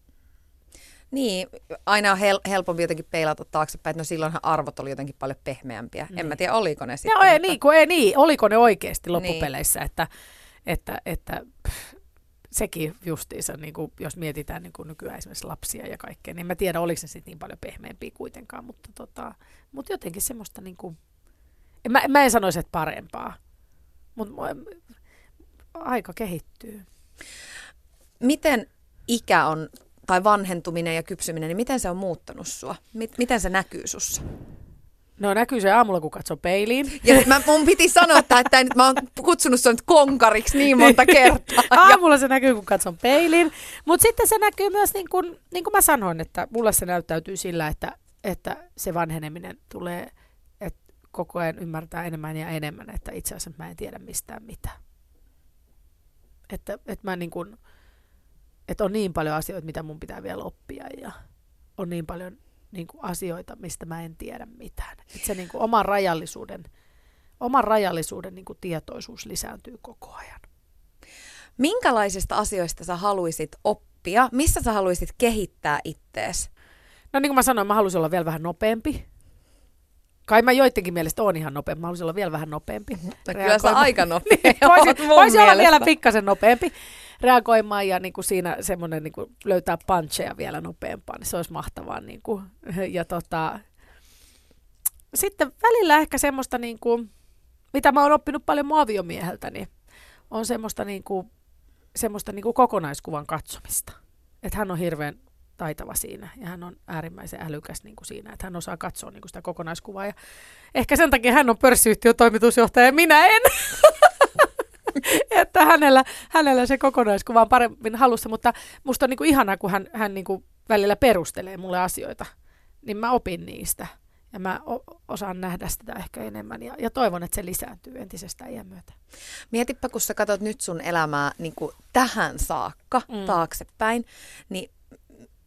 Niin, aina on hel- helpompi jotenkin peilata taaksepäin, että no silloinhan arvot oli jotenkin paljon pehmeämpiä. Niin. En mä niin. tiedä, oliko ne sitten. Joo, ei, mutta... niin, kun ei niin, oliko ne oikeasti loppupeleissä, niin. että, että, että pff, sekin justiinsa, niin kuin, jos mietitään niin kuin nykyään esimerkiksi lapsia ja kaikkea, niin mä tiedä, oliko se sitten niin paljon pehmeämpiä kuitenkaan, mutta, tota, mutta jotenkin semmoista niin kuin, Mä, mä en sanoisi, että parempaa, mutta aika kehittyy. Miten ikä on, tai vanhentuminen ja kypsyminen, niin miten se on muuttanut sua? Miten se näkyy sussa? No näkyy se aamulla, kun katsoo peiliin. Ja mä, mun piti sanoa, että, että nyt, mä oon kutsunut sen konkariksi niin monta kertaa. aamulla se näkyy, kun katson peiliin. Mutta sitten se näkyy myös, niin kuin, niin kuin mä sanoin, että mulle se näyttäytyy sillä, että, että se vanheneminen tulee – koko ajan ymmärtää enemmän ja enemmän, että itse asiassa mä en tiedä mistään mitään. Että, että, mä niin kuin, että on niin paljon asioita, mitä mun pitää vielä oppia ja on niin paljon niin kuin asioita, mistä mä en tiedä mitään. Että se niin kuin oman rajallisuuden, oman rajallisuuden niin kuin tietoisuus lisääntyy koko ajan. Minkälaisista asioista sä haluaisit oppia? Missä sä haluaisit kehittää ittees? No niin kuin mä sanoin, mä haluaisin olla vielä vähän nopeampi. Kai mä joidenkin mielestä on ihan nopeampi. Mä haluaisin olla vielä vähän nopeampi. No, kyllä sä aika nopea niin, Voisi voisi olla vielä pikkasen nopeampi reagoimaan ja niin kuin siinä semmoinen niin kuin löytää puncheja vielä nopeampaa, niin se olisi mahtavaa. Niin kuin. Ja tota, sitten välillä ehkä semmoista, niin kuin, mitä mä oon oppinut paljon mun aviomieheltä, niin on semmoista, niin kuin, semmoista niin kuin kokonaiskuvan katsomista. Että hän on hirveän taitava siinä ja hän on äärimmäisen älykäs niin kuin siinä, että hän osaa katsoa niin kuin sitä kokonaiskuvaa ja ehkä sen takia hän on pörssiyhtiön toimitusjohtaja ja minä en. että hänellä, hänellä se kokonaiskuva on paremmin halussa, mutta musta on niin kuin ihanaa, kun hän, hän niin kuin välillä perustelee mulle asioita, niin mä opin niistä ja mä osaan nähdä sitä ehkä enemmän ja, ja toivon, että se lisääntyy entisestään iän myötä. Mietipä, kun sä katsot nyt sun elämää niin kuin tähän saakka mm. taaksepäin, niin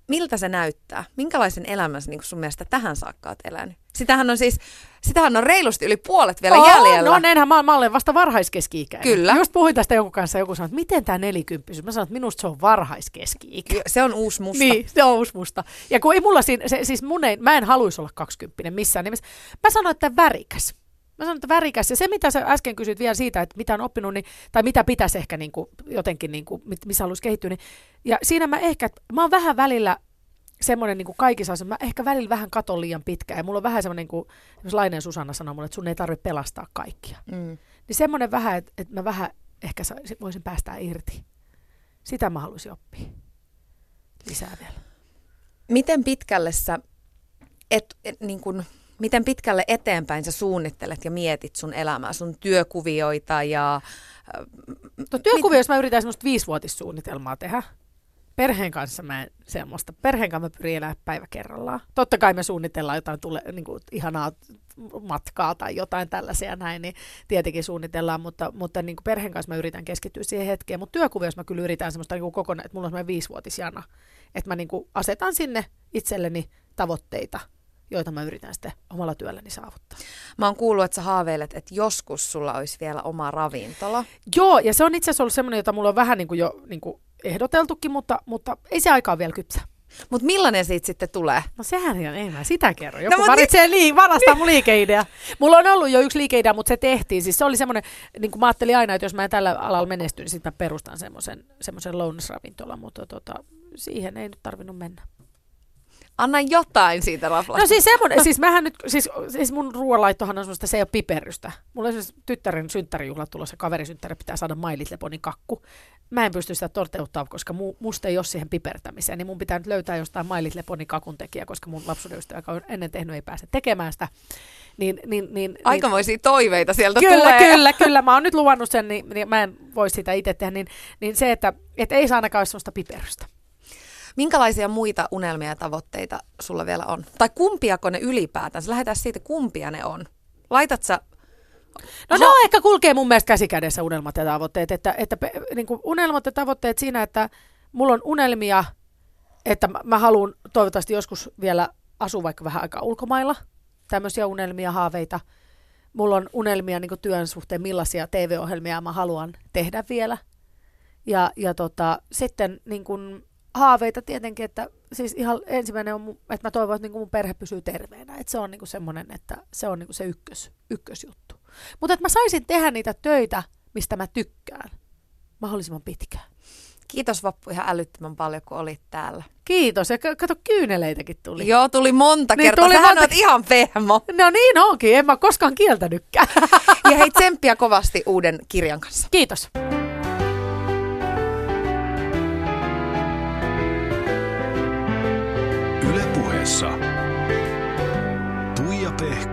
miltä se näyttää? Minkälaisen elämän niin sun mielestä tähän saakka oot elänyt? Sitähän on siis, sitähän on reilusti yli puolet vielä Oo, jäljellä. No näinhän mä, mä olen vasta varhaiskeski-ikäinen. Kyllä. Just puhuin tästä jonkun kanssa, joku sanoi, että miten tämä nelikymppisyys? Mä sanoin, että minusta se on varhaiskeski-ikä. Se on uusi musta. Niin, se on uusi musta. Ja kun ei mulla siinä, se, siis mun ei, mä en haluaisi olla kaksikymppinen missään nimessä. Mä sanoin, että värikäs. Mä sanoin, että värikäs. Ja se, mitä sä äsken kysyit vielä siitä, että mitä on oppinut, niin, tai mitä pitäisi ehkä niin kuin, jotenkin, niin kuin, missä haluaisi kehittyä, niin, ja siinä mä ehkä, mä oon vähän välillä semmoinen niin kuin kaikissa asioissa, mä ehkä välillä vähän katon liian pitkään, ja mulla on vähän semmoinen, niin kuin, Laineen Susanna sanoi mulle, että sun ei tarvitse pelastaa kaikkia. Mm. Niin semmoinen vähän, että, että mä vähän ehkä sa- voisin päästää irti. Sitä mä haluaisin oppia lisää vielä. Miten pitkälle sä, et, et, niin kun, miten pitkälle eteenpäin sä suunnittelet ja mietit sun elämää, sun työkuvioita ja... No työkuvia, jos mä yritän semmoista viisivuotissuunnitelmaa tehdä. Perheen kanssa mä en semmoista. Perheen kanssa mä pyrin elämään päivä kerrallaan. Totta kai me suunnitellaan jotain tule, niin kuin, ihanaa matkaa tai jotain tällaisia näin, niin tietenkin suunnitellaan, mutta, mutta niin kuin perheen kanssa mä yritän keskittyä siihen hetkeen. Mutta työkuviossa mä kyllä yritän semmoista niin kokonaan, että mulla on semmoinen viisivuotisjana, että mä niin kuin asetan sinne itselleni tavoitteita, joita mä yritän sitten omalla työlläni saavuttaa. Mä oon kuullut, että sä haaveilet, että joskus sulla olisi vielä oma ravintola. Joo, ja se on itse asiassa ollut semmoinen, jota mulla on vähän niin kuin jo niin kuin ehdoteltukin, mutta, mutta ei se aikaa vielä kypsä. Mutta millainen siitä sitten tulee? No sehän on, ei mä sitä kerro. Joku no, valitsee lii, varastaa mun liikeidea. Mulla on ollut jo yksi liikeidea, mutta se tehtiin. Siis se oli semmoinen, niin kuin mä ajattelin aina, että jos mä en tällä alalla menesty, niin sitten mä perustan semmoisen, semmoisen lounasravintolan, mutta tota, siihen ei nyt tarvinnut mennä. Anna jotain siitä raflasta. No siis semmoinen, siis mähän nyt, siis, siis mun ruoanlaittohan on semmoista, se ei ole piperrystä. Mulla on siis tyttären synttärijuhlat tulossa, kaverisynttäri pitää saada mailit leponin kakku. Mä en pysty sitä toteuttaa, koska mu, musta ei ole siihen pipertämiseen, niin mun pitää nyt löytää jostain mailit leponin kakun tekijä, koska mun lapsuuden ystävä, joka on ennen tehnyt, ei pääse tekemään sitä. Niin, niin, niin, Aikamoisia toiveita sieltä kyllä, tulee. Kyllä, kyllä. Mä oon nyt luvannut sen, niin, niin mä en voi sitä itse tehdä. Niin, niin se, että et ei saa ainakaan semmoista piperrystä. Minkälaisia muita unelmia ja tavoitteita sulla vielä on? Tai kumpiako ne ylipäätään? Lähdetään siitä, kumpia ne on. Laitat sä... No ne on ehkä kulkee mun mielestä käsikädessä unelmat ja tavoitteet. Että, että niin kuin unelmat ja tavoitteet siinä, että mulla on unelmia, että mä, mä haluan toivottavasti joskus vielä asua vaikka vähän aikaa ulkomailla. Tämmöisiä unelmia, haaveita. Mulla on unelmia niin työn suhteen, millaisia TV-ohjelmia mä haluan tehdä vielä. Ja, ja tota, sitten niin kuin, haaveita tietenkin, että siis ihan ensimmäinen on, että mä toivon, että niin mun perhe pysyy terveenä. Että se on niin semmoinen, että se on niin se ykkös, ykkösjuttu. Mutta että mä saisin tehdä niitä töitä, mistä mä tykkään mahdollisimman pitkään. Kiitos Vappu ihan älyttömän paljon, kun olit täällä. Kiitos. Ja kato, kyyneleitäkin tuli. Joo, tuli monta Niin, kertaa. tuli Sähän monta- oot ihan pehmo. No niin onkin, en mä koskaan kieltänytkään. Ja hei, tsemppiä kovasti uuden kirjan kanssa. Kiitos. Puheessa. Tuija Pehkonen.